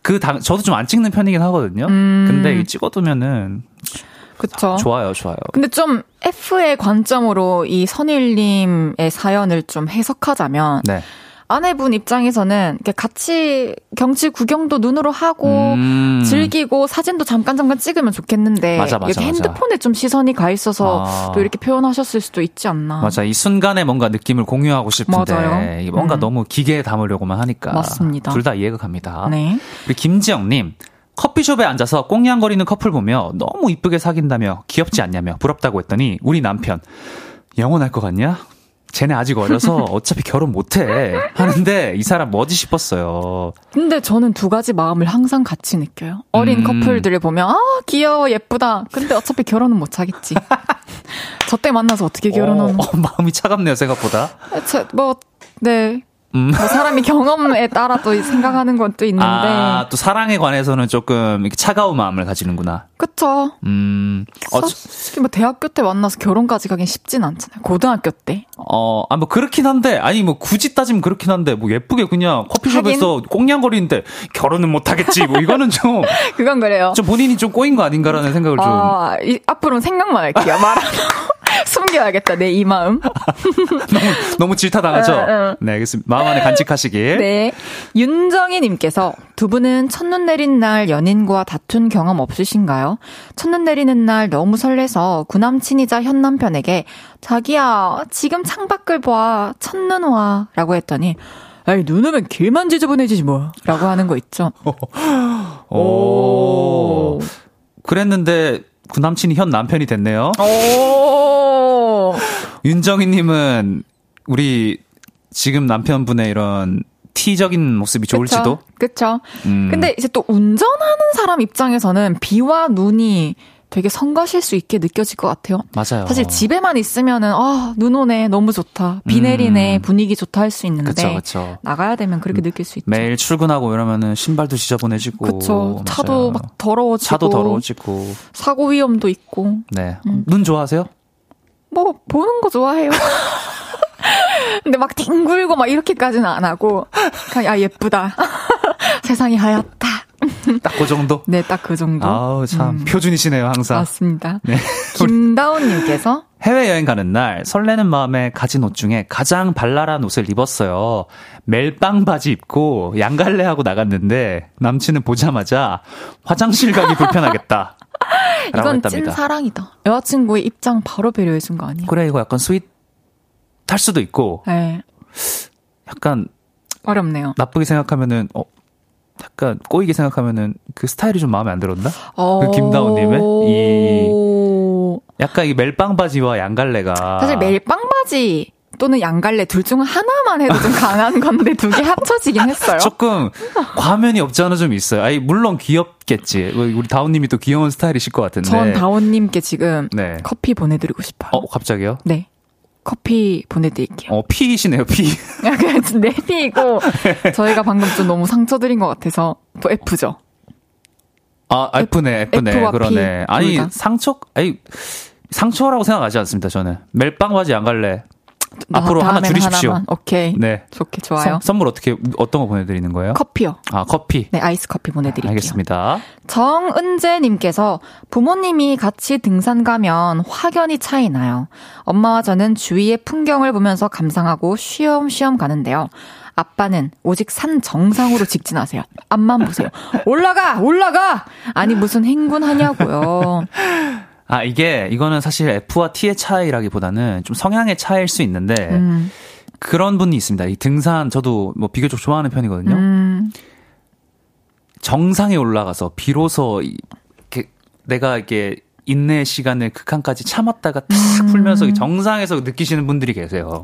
B: 그, 당, 저도 좀 안 찍는 편이긴 하거든요. 음. 근데 찍어두면은.
A: 그쵸.
B: 좋아요, 좋아요.
A: 근데 좀 F의 관점으로 이 선일님의 사연을 좀 해석하자면. 네. 아내분 입장에서는 같이 경치 구경도 눈으로 하고 음. 즐기고 사진도 잠깐 잠깐 찍으면 좋겠는데 맞아, 맞아, 여기 핸드폰에 맞아. 좀 시선이 가 있어서 아. 또 이렇게 표현하셨을 수도 있지 않나.
B: 맞아. 이 순간에 뭔가 느낌을 공유하고 싶은데 맞아요. 뭔가 음. 너무 기계에 담으려고만 하니까
A: 맞습니다.
B: 둘 다 이해가 갑니다. 네. 우리 김지영 님 커피숍에 앉아서 꽁냥거리는 커플 보며 너무 이쁘게 사귄다며 귀엽지 않냐며 부럽다고 했더니 우리 남편 영원할 것 같냐? 쟤네 아직 어려서 어차피 결혼 못해 하는데 이 사람 뭐지 싶었어요.
A: 근데 저는 두 가지 마음을 항상 같이 느껴요. 어린 음. 커플들을 보면 아 귀여워 예쁘다. 근데 어차피 결혼은 못 하겠지. 저 때 만나서 어떻게 결혼하는? 어,
B: 어, 마음이 차갑네요 생각보다.
A: 제, 뭐 네. 음. 뭐 사람이 경험에 따라 또 생각하는 것도 있는데. 아,
B: 또 사랑에 관해서는 조금 차가운 마음을 가지는구나.
A: 그쵸. 음. 어, 솔직히 뭐 대학교 때 만나서 결혼까지 가긴 쉽진 않잖아요. 고등학교 때.
B: 어, 아, 뭐 그렇긴 한데, 아니 뭐 굳이 따지면 그렇긴 한데, 뭐 예쁘게 그냥 커피숍에서 하긴? 꽁냥거리는데 결혼은 못하겠지. 뭐 이거는 좀.
A: 그건 그래요.
B: 좀 본인이 좀 꼬인 거 아닌가라는 생각을 좀.
A: 아, 이, 앞으로는 생각만 할게요. 말하고. 숨겨야겠다, 내 이 마음.
B: 너무, 너무 질타당하죠? 네, 알겠습니다. 마음 안에 간직하시길.
A: 네. 윤정희님께서 두 분은 첫눈 내린 날 연인과 다툰 경험 없으신가요? 첫눈 내리는 날 너무 설레서 구남친이자 현 남편에게 자기야, 지금 창밖을 봐. 첫눈 와. 라고 했더니 아이, 눈 오면 길만 지저분해지지 뭐. 라고 하는 거 있죠.
B: 오. 오. 그랬는데, 그 남친이 현 남편이 됐네요. 오. 윤정희님은 우리 지금 남편분의 이런 티적인 모습이 좋을지도.
A: 그쵸. 음. 근데 이제 또 운전하는 사람 입장에서는 비와 눈이 되게 성가실 수 있게 느껴질 것 같아요.
B: 맞아요.
A: 사실 집에만 있으면은 아, 눈 오네. 너무 좋다. 비 내리네.
B: 음.
A: 분위기 좋다 할 수 있는데
B: 그쵸, 그쵸.
A: 나가야 되면 그렇게 느낄 수 있죠.
B: 매일 출근하고 이러면은 신발도 지저분해지고.
A: 그쵸. 차도
B: 맞아요.
A: 막 더러워지고
B: 차도 더러워지고.
A: 사고 위험도 있고.
B: 네.
A: 음.
B: 눈 좋아하세요?
A: 뭐 보는 거 좋아해요. 근데 막 뒹굴고 막 이렇게까지는 안 하고 그냥 야 예쁘다. 세상이 하얗다.
B: 딱 그 정도?
A: 네, 딱 그 정도.
B: 아우, 참.
A: 음.
B: 표준이시네요, 항상.
A: 맞습니다.
B: 네.
A: 김다운님께서
B: 해외여행 가는 날 설레는 마음에 가진 옷 중에 가장 발랄한 옷을 입었어요. 멜빵 바지 입고 양갈래하고 나갔는데 남친은 보자마자 화장실 가기 불편하겠다.
A: 이건
B: 했답니다.
A: 찐 사랑이다. 여자친구의 입장 바로 배려해준 거 아니에요?
B: 그래 이거 약간 sweet할 수도 있고
A: 네,
B: 약간
A: 어렵네요.
B: 나쁘게 생각하면은 어 약간 꼬이게 생각하면은 그 스타일이 좀 마음에 안 들었나?
A: 어...
B: 그 김다운님의 이 약간 이 멜빵 바지와 양갈래가
A: 사실 멜빵 바지 또는 양갈래 둘 중 하나만 해도 좀 강한 건데 두 개 합쳐지긴 했어요.
B: 조금 과면이 없지 않아 좀 있어요. 아니 물론 귀엽겠지. 우리 다운님이 또 귀여운 스타일이실 것 같은데.
A: 전 다원님께 지금
B: 네.
A: 커피 보내드리고 싶어요.
B: 어 갑자기요?
A: 네. 커피 보내드릴게요.
B: 어 피이시네요 피.
A: 약간 내 피이고 저희가 방금 좀 너무 상처드린 것 같아서 뭐 F죠.
B: 아 F네 F네
A: F와
B: 그러네.
A: P
B: 아니. 상처 아니 상처라고 생각하지 않습니다. 저는 멜빵 바지 양갈래. 앞으로
A: 나-
B: 하나
A: 다음에는
B: 줄이십시오.
A: 하나만. 오케이.
B: 네.
A: 좋게 좋아요.
B: 선, 선물 어떻게 어떤 거 보내드리는 거예요?
A: 커피요.
B: 아 커피.
A: 네, 아이스 커피 보내드릴게요.
B: 알겠습니다.
A: 정은재님께서 부모님이 같이 등산 가면 확연히 차이 나요. 엄마와 저는 주위의 풍경을 보면서 감상하고 쉬엄쉬엄 가는데요. 아빠는 오직 산 정상으로 직진하세요. 앞만 보세요. 올라가! 올라가! 아니, 무슨 행군하냐고요.
B: 아 이게 이거는 사실 F와 T의 차이라기보다는 좀 성향의 차이일 수 있는데
A: 음,
B: 그런 분이 있습니다. 이 등산 저도 뭐 비교적 좋아하는 편이거든요.
A: 음,
B: 정상에 올라가서 비로소 이- 이렇게 내가 이게 인내 시간을 극한까지 참았다가 탁
A: 음.
B: 풀면서 이 정상에서 느끼시는 분들이 계세요.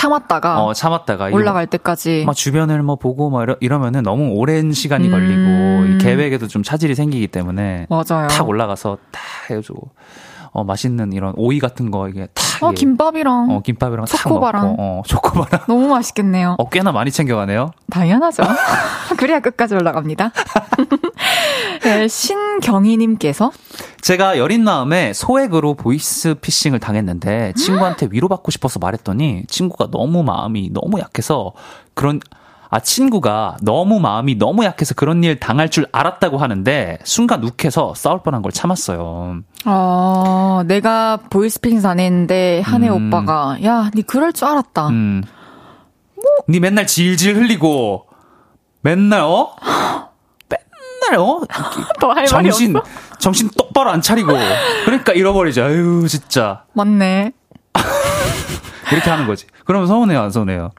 A: 참았다가
B: 어 참았다가
A: 올라갈 때까지.
B: 막 주변을 뭐 보고 막 이러, 이러면은 너무 오랜 시간이
A: 음.
B: 걸리고 이 계획에도 좀 차질이 생기기 때문에
A: 맞아요.
B: 탁 올라가서 탁 해가지고 어 맛있는 이런 오이 같은 거 이게 탁
A: 어, 김밥이랑.
B: 어 김밥이랑 탁
A: 초코바랑.
B: 먹고 어 초코바랑
A: 너무 맛있겠네요.
B: 어 꽤나 많이 챙겨가네요.
A: 당연하죠. 그래야 끝까지 올라갑니다. 네, 신경희님께서
B: 제가 여린 마음에 소액으로 보이스 피싱을 당했는데 친구한테 위로받고 싶어서 말했더니 친구가 너무 마음이 너무 약해서 그런 아 친구가 너무 마음이 너무 약해서 그런 일 당할 줄 알았다고 하는데 순간 욱해서 싸울 뻔한 걸 참았어요.
A: 어, 내가 보이스피싱 안 했는데 한혜
B: 음.
A: 오빠가 야, 니 그럴 줄 알았다.
B: 음. 니 맨날 질질 흘리고 맨날 어? 맨날 어? 정신. 정신 똑바로 안 차리고 그러니까 잃어버리죠. 아유 진짜
A: 맞네.
B: 이렇게 하는 거지. 그러면 서운해요, 안 서운해요?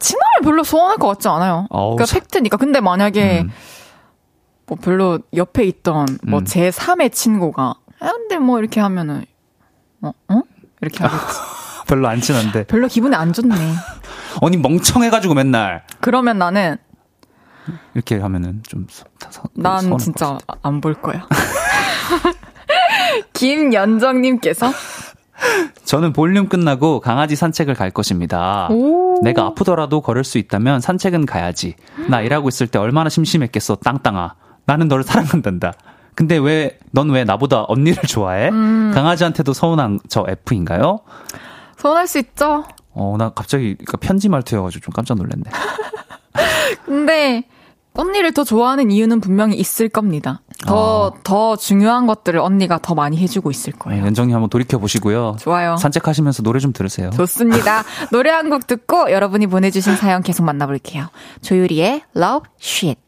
A: 친하면 별로 소원할 것 같지 않아요.
B: 어우,
A: 그러니까
B: 참.
A: 팩트니까. 근데 만약에
B: 음.
A: 뭐 별로 옆에 있던 뭐
B: 음.
A: 제 3의 친구가 야, 근데 뭐 이렇게 하면은 어? 어? 이렇게 하겠지.
B: 별로 안 친한데.
A: 별로 기분이 안 좋네.
B: 언니 멍청해가지고 맨날
A: 그러면 나는
B: 이렇게 하면은 좀 서- 서-
A: 난 진짜 안 볼 거야. 김연정님께서
B: 저는 볼륨 끝나고 강아지 산책을 갈 것입니다.
A: 오.
B: 내가 아프더라도 걸을 수 있다면 산책은 가야지. 나 일하고 있을 때 얼마나 심심했겠어, 땅땅아. 나는 너를 사랑한단다. 근데 왜, 넌 왜 나보다 언니를 좋아해?
A: 음.
B: 강아지한테도 서운한 저 F인가요?
A: 서운할 수 있죠.
B: 어, 나 갑자기 그러니까 편지 말투여가지고 좀 깜짝 놀랐네.
A: 근데 언니를 더 좋아하는 이유는 분명히 있을 겁니다. 더, 더 중요한 것들을 언니가 더 많이 해주고 있을
B: 네,
A: 거예요.
B: 연정님 한번 돌이켜보시고요.
A: 좋아요.
B: 산책하시면서 노래 좀 들으세요.
A: 좋습니다. 노래 한 곡 듣고 여러분이 보내주신 사연 계속 만나볼게요. 조유리의 Love Shit.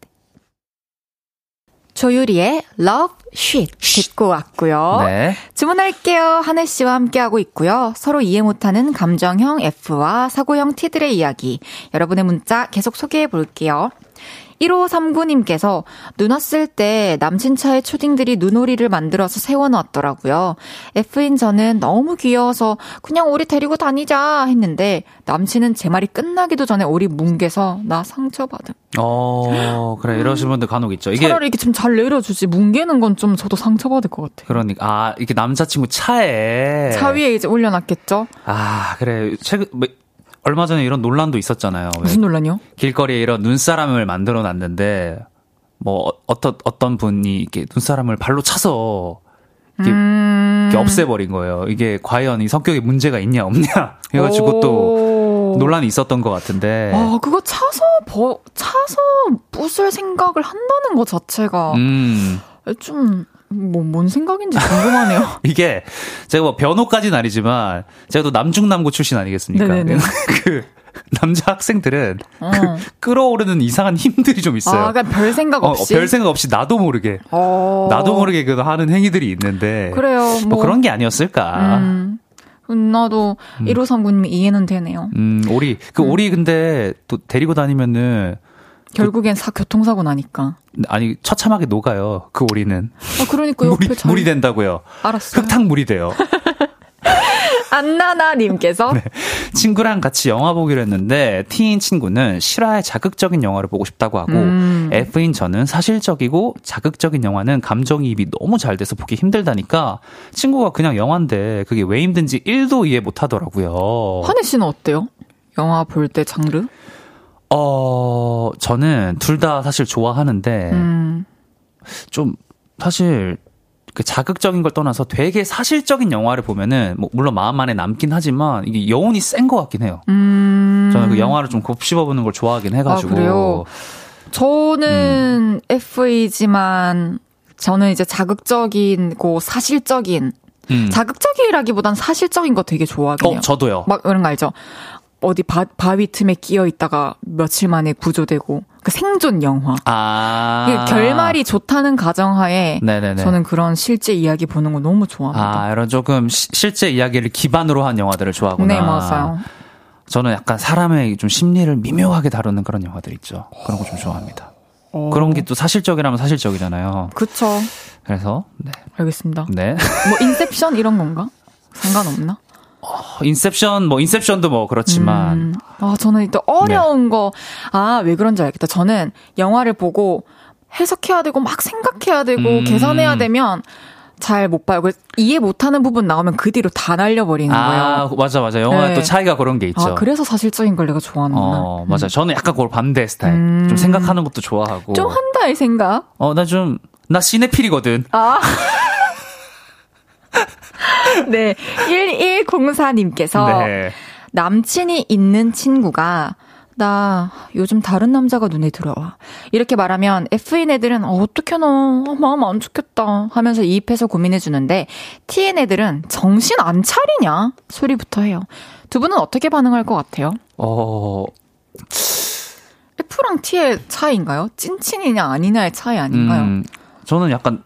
A: 조유리의 Love Shit 듣고 왔고요.
B: 네.
A: 주문할게요. 한혜 씨와 함께하고 있고요. 서로 이해 못하는 감정형 F와 사고형 T들의 이야기. 여러분의 문자 계속 소개해 볼게요. 1539님께서 눈 왔을 때 남친 차에 초딩들이 눈오리를 만들어서 세워놨더라고요. F인 저는 너무 귀여워서 그냥 오리 데리고 다니자 했는데 남친은 제 말이 끝나기도 전에 오리 뭉개서 나 상처받음.
B: 어, 그래. 이러신 분들 간혹 있죠. 이게.
A: 차라리 이렇게 좀 잘 내려주지. 뭉개는 건 좀 저도 상처받을 것 같아요.
B: 그러니까, 아, 이렇게 남자친구 차에.
A: 차 위에 이제 올려놨겠죠?
B: 아, 그래. 최근, 뭐, 얼마 전에 이런 논란도 있었잖아요.
A: 무슨 논란이요?
B: 길거리에 이런 눈사람을 만들어 놨는데, 뭐, 어떤, 어떤 분이 이렇게 눈사람을 발로 차서, 이렇게, 음... 이렇게 없애버린 거예요. 이게 과연 이 성격에 문제가 있냐, 없냐. 해가지고 또, 논란이 있었던 것 같은데.
A: 아, 그거 차서, 버, 차서 부술 생각을 한다는 것 자체가. 음. 좀, 뭐, 뭔 생각인지 궁금하네요.
B: 이게, 제가 뭐 변호까지는 아니지만, 제가 또 남중남고 출신 아니겠습니까? 그, 남자 학생들은 어. 그 끌어오르는 이상한 힘들이 좀 있어요.
A: 아, 그러니까 별 생각 없이.
B: 어, 별 생각 없이 나도 모르게. 어. 나도 모르게 그 하는 행위들이 있는데.
A: 그래요.
B: 뭐, 뭐 그런 게 아니었을까.
A: 음. 나도 음. 1539님이 이해는 되네요.
B: 음, 오리. 그 음. 오리 근데 또 데리고 다니면은
A: 결국엔 사, 교통사고 나니까.
B: 아니, 처참하게 녹아요. 그 오리는.
A: 아, 그러니까
B: 물이, 잘... 물이 된다고요.
A: 알았어요.
B: 흙탕 물이 돼요.
A: 안나나님께서 네.
B: 친구랑 같이 영화 보기로 했는데 T인 친구는 실화의 자극적인 영화를 보고 싶다고 하고 음. F인 저는 사실적이고 자극적인 영화는 감정이입이 너무 잘 돼서 보기 힘들다니까 친구가 그냥 영화인데 그게 왜 힘든지 1도 이해 못 하더라고요.
A: 하늘 씨는 어때요? 영화 볼 때 장르?
B: 어, 저는 둘 다 사실 좋아하는데, 음. 좀, 사실, 그 자극적인 걸 떠나서 되게 사실적인 영화를 보면은, 뭐, 물론 마음 안에 남긴 하지만, 이게 여운이 센 것 같긴 해요. 음. 저는 그 영화를 좀 곱씹어보는 걸 좋아하긴 해가지고.
A: 아, 그래요? 저는 음. F이지만, 저는 이제 자극적이고 사실적인, 음. 자극적이라기보단 사실적인 거 되게 좋아하긴 어, 해요.
B: 저도요.
A: 막 그런 거 알죠? 어디 바, 바위 틈에 끼어 있다가 며칠 만에 구조되고 그 생존 영화. 아. 결말이 좋다는 가정하에 네네네. 저는 그런 실제 이야기 보는 거 너무 좋아합니다.
B: 아, 이런 조금 시, 실제 이야기를 기반으로 한 영화들을 좋아하구나.
A: 네, 맞아요.
B: 저는 약간 사람의 좀 심리를 미묘하게 다루는 그런 영화들 있죠. 그런 거 좀 좋아합니다. 오. 어. 그런 게 또 사실적이라면 사실적이잖아요.
A: 그쵸.
B: 그래서, 네.
A: 알겠습니다.
B: 네.
A: 뭐, 인셉션 이런 건가? 상관없나?
B: 어, 인셉션 뭐 인셉션도 뭐 그렇지만 음.
A: 아 저는 또 어려운 네. 거아 왜 그런지 알겠다. 저는 영화를 보고 해석해야 되고 막 생각해야 되고 음. 계산해야 되면 잘못 봐요. 이해 못하는 부분 나오면 그 뒤로 다 날려버리는 아,
B: 거예요. 맞아 맞아. 영화 네. 또 차이가 그런 게 있죠.
A: 아, 그래서 사실적인 걸 내가 좋아하는구나.
B: 어, 맞아. 음. 저는 약간 그걸 반대 스타일. 음. 좀 생각하는 것도 좋아하고.
A: 좀 한다의 생각.
B: 어, 나 좀 나 시네필이거든.
A: 아. 네. 1104님께서 네. 남친이 있는 친구가 나 요즘 다른 남자가 눈에 들어와. 이렇게 말하면 F인 애들은 어, 어떻게 너 어, 마음 안 좋겠다 하면서 이입해서 고민해 주는데 T인 애들은 정신 안 차리냐 소리부터 해요. 두 분은 어떻게 반응할 것 같아요? 어 F랑 T의 차이인가요? 찐친이냐 아니냐의 차이 아닌가요? 음,
B: 저는 약간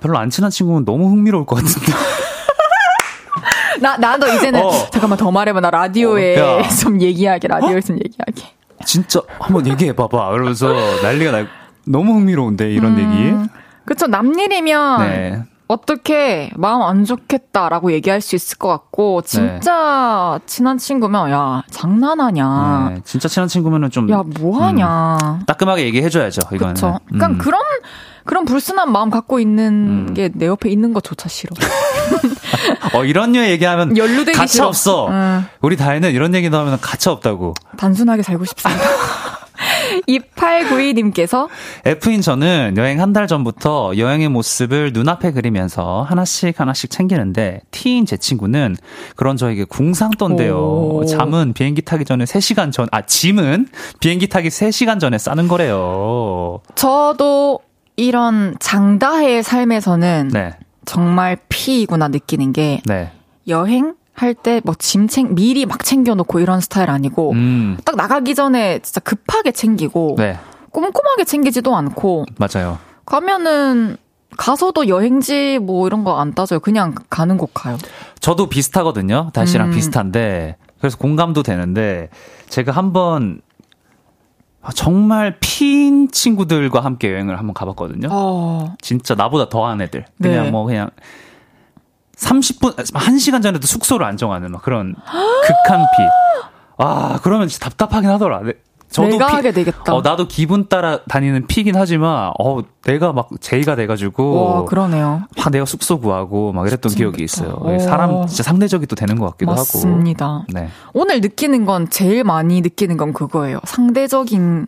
B: 별로 안 친한 친구는 너무 흥미로울 것 같은데.
A: 나, 나도 이제는, 어. 잠깐만 더 말해봐. 나 라디오에 어, 좀 얘기하게, 라디오에 어? 좀 얘기하게.
B: 진짜, 한번 얘기해봐봐. 그러면서 난리가 나, 너무 흥미로운데, 이런 음, 얘기.
A: 그쵸, 남 일이면, 네. 어떻게 마음 안 좋겠다라고 얘기할 수 있을 것 같고 진짜 네. 친한 친구면 야 장난하냐 네,
B: 진짜 친한 친구면은
A: 좀야 뭐 하냐
B: 음, 따끔하게 얘기해줘야죠 이거는
A: 그쵸 그러니까 음. 그런 그런 불순한 마음 갖고 있는 음. 게내 옆에 있는 것조차 싫어.
B: 어, 이런 류 얘기하면
A: 연루되기
B: 가치 싫어. 없어. 음. 우리 다혜는 이런 얘기 나오면 가치 없다고.
A: 단순하게 살고 싶습니다. 2892님께서
B: F인 저는 여행 한 달 전부터 여행의 모습을 눈앞에 그리면서 하나씩 하나씩 챙기는데 T인 제 친구는 그런 저에게 궁상 떤데요. 잠은 비행기 타기 전에 3시간 전, 아, 짐은 비행기 타기 3시간 전에 싸는 거래요.
A: 저도 이런 장다해의 삶에서는 네. 정말 피이구나 느끼는 게 네. 여행 할 때 뭐 짐 챙 미리 막 챙겨놓고 이런 스타일 아니고 음. 딱 나가기 전에 진짜 급하게 챙기고 네. 꼼꼼하게 챙기지도 않고
B: 맞아요.
A: 가면은 가서도 여행지 뭐 이런 거 안 따져요. 그냥 가는 곳 가요.
B: 저도 비슷하거든요. 다시랑 음. 비슷한데 그래서 공감도 되는데 제가 한번 정말 핀 친구들과 함께 여행을 한번 가봤거든요. 어. 진짜 나보다 더한 애들. 그냥 네. 뭐 그냥 30분, 1시간 전에도 숙소를 안 정하는 막 그런 극한 피. 아, 그러면 진짜 답답하긴 하더라.
A: 저도 내가 피, 하게 되겠다.
B: 어, 나도 기분 따라 다니는 피긴 하지만, 어, 내가 막 제의가 돼가지고.
A: 와, 그러네요.
B: 막 내가 숙소 구하고 막 이랬던 기억이 있어요. 오. 사람 진짜 상대적이 또 되는 것 같기도
A: 맞습니다.
B: 하고.
A: 네. 오늘 느끼는 건 제일 많이 느끼는 건 그거예요. 상대적인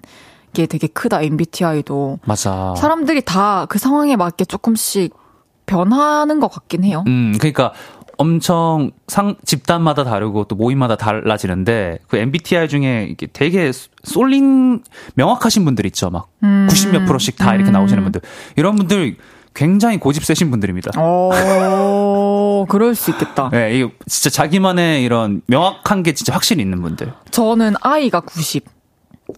A: 게 되게 크다, MBTI도.
B: 맞아.
A: 사람들이 다 그 상황에 맞게 조금씩 변하는 것 같긴 해요.
B: 음, 그러니까 엄청 상 집단마다 다르고 또 모임마다 달라지는데 그 MBTI 중에 이게 되게 쏠린 명확하신 분들 있죠. 막 음. 90몇 프로씩 다 이렇게 나오시는 음. 분들. 이런 분들 굉장히 고집 세신 분들입니다.
A: 오, 그럴 수 있겠다.
B: 네, 이 진짜 자기만의 이런 명확한 게 진짜 확실히 있는 분들.
A: 저는 아이가 90.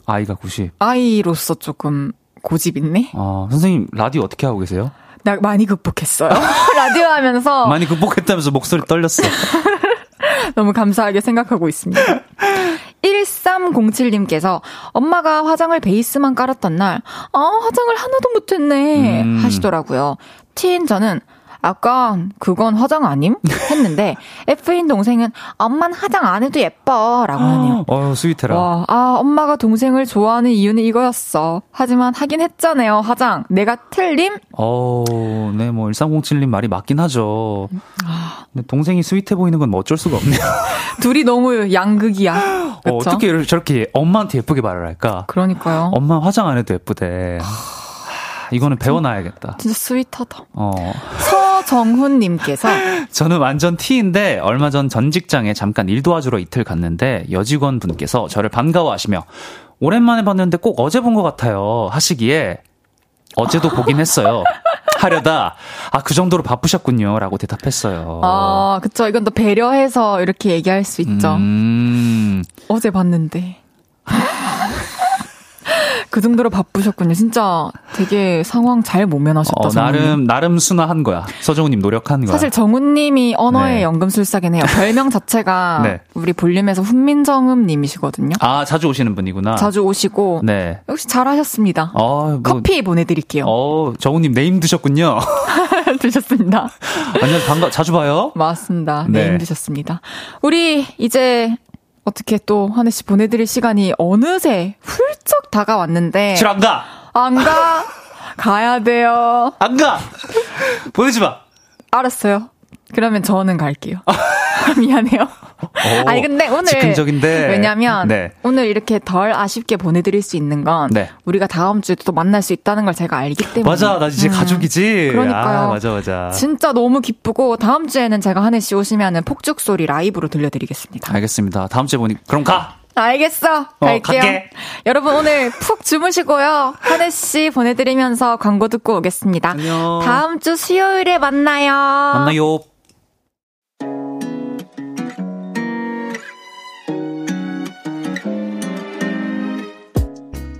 B: 아이가 90.
A: 아이로서 조금 고집 있네.
B: 아, 선생님 라디오 어떻게 하고 계세요?
A: 나 많이 극복했어요. 라디오 하면서.
B: 많이 극복했다면서 목소리 떨렸어.
A: 너무 감사하게 생각하고 있습니다. 1307님께서 엄마가 화장을 베이스만 깔았던 날, 아, 화장을 하나도 못했네. 음. 하시더라고요. 티인 저는 약간 그건 화장 아님? 했는데 F인 동생은 엄만 화장 안 해도 예뻐 라고 하네요.
B: 어, 스위트라. 와,
A: 아, 엄마가 동생을 좋아하는 이유는 이거였어. 하지만 하긴 했잖아요, 화장. 내가 틀림?
B: 어, 네, 뭐 1307님 말이 맞긴 하죠. 아. 근데 동생이 스윗해 보이는 건 뭐 어쩔 수가 없네요.
A: 둘이 너무 양극이야.
B: 어, 어떻게 저렇게 엄마한테 예쁘게 말을 할까?
A: 그러니까요.
B: 엄마 화장 안 해도 예쁘대. 이거는 배워놔야겠다.
A: 진짜 스윗하다. 어. 서정훈님께서
B: 저는 완전 T인데 얼마 전 전 직장에 잠깐 일 도와주러 이틀 갔는데 여직원 분께서 저를 반가워하시며 오랜만에 봤는데 꼭 어제 본 것 같아요 하시기에 어제도 보긴 했어요. 하려다 아 그 정도로 바쁘셨군요라고 대답했어요.
A: 아 그쵸 이건 또 배려해서 이렇게 얘기할 수 있죠. 음... 어제 봤는데. 그 정도로 바쁘셨군요. 진짜 되게 상황 잘 모면하셨다. 어,
B: 나름 나름 순화한 거야. 서정우님 노력한 거야.
A: 사실 정우님이 언어의 네. 연금술사긴 해요. 별명 자체가 네. 우리 볼륨에서 훈민정음님이시거든요.
B: 아 자주 오시는 분이구나.
A: 자주 오시고. 네. 역시 잘하셨습니다. 어, 뭐, 커피 보내드릴게요.
B: 어 정우님 named셨군요.
A: 드셨습니다.
B: 안녕 반가 자주 봐요.
A: 맞습니다. 네. named셨습니다. 우리 이제 어떻게 또 한혜 씨 보내드릴 시간이 어느새 훌쩍 다가왔는데.
B: 싫안 가!
A: 안 가! 가야 돼요.
B: 안 가! 보내지 마!
A: 알았어요. 그러면 저는 갈게요. 미안해요. 오, 아니 근데 오늘
B: 즉흥적인데
A: 왜냐면 네. 오늘 이렇게 덜 아쉽게 보내드릴 수 있는 건 네. 우리가 다음 주에 또 만날 수 있다는 걸 제가 알기 때문에
B: 맞아 나 이제 음. 가족이지
A: 그러니까요
B: 아, 맞아 맞아
A: 진짜 너무 기쁘고 다음 주에는 제가 한혜 씨 오시면은 폭죽 소리 라이브로 들려드리겠습니다
B: 알겠습니다 다음 주에 보니 그럼 가
A: 알겠어. 어, 갈게요. 어, 여러분 오늘 푹 주무시고요. 한혜 씨 보내드리면서 광고 듣고 오겠습니다.
B: 안녕.
A: 다음 주 수요일에 만나요.
B: 만나요.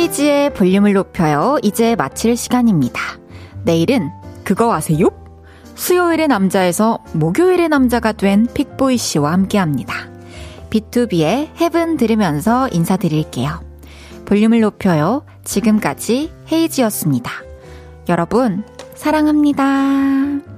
A: 헤이지의 볼륨을 높여요. 이제 마칠 시간입니다. 내일은 그거 아세요? 수요일의 남자에서 목요일의 남자가 된 픽보이 씨와 함께 합니다. B2B의 헤븐 들으면서 인사드릴게요. 볼륨을 높여요. 지금까지 헤이지였습니다. 여러분, 사랑합니다.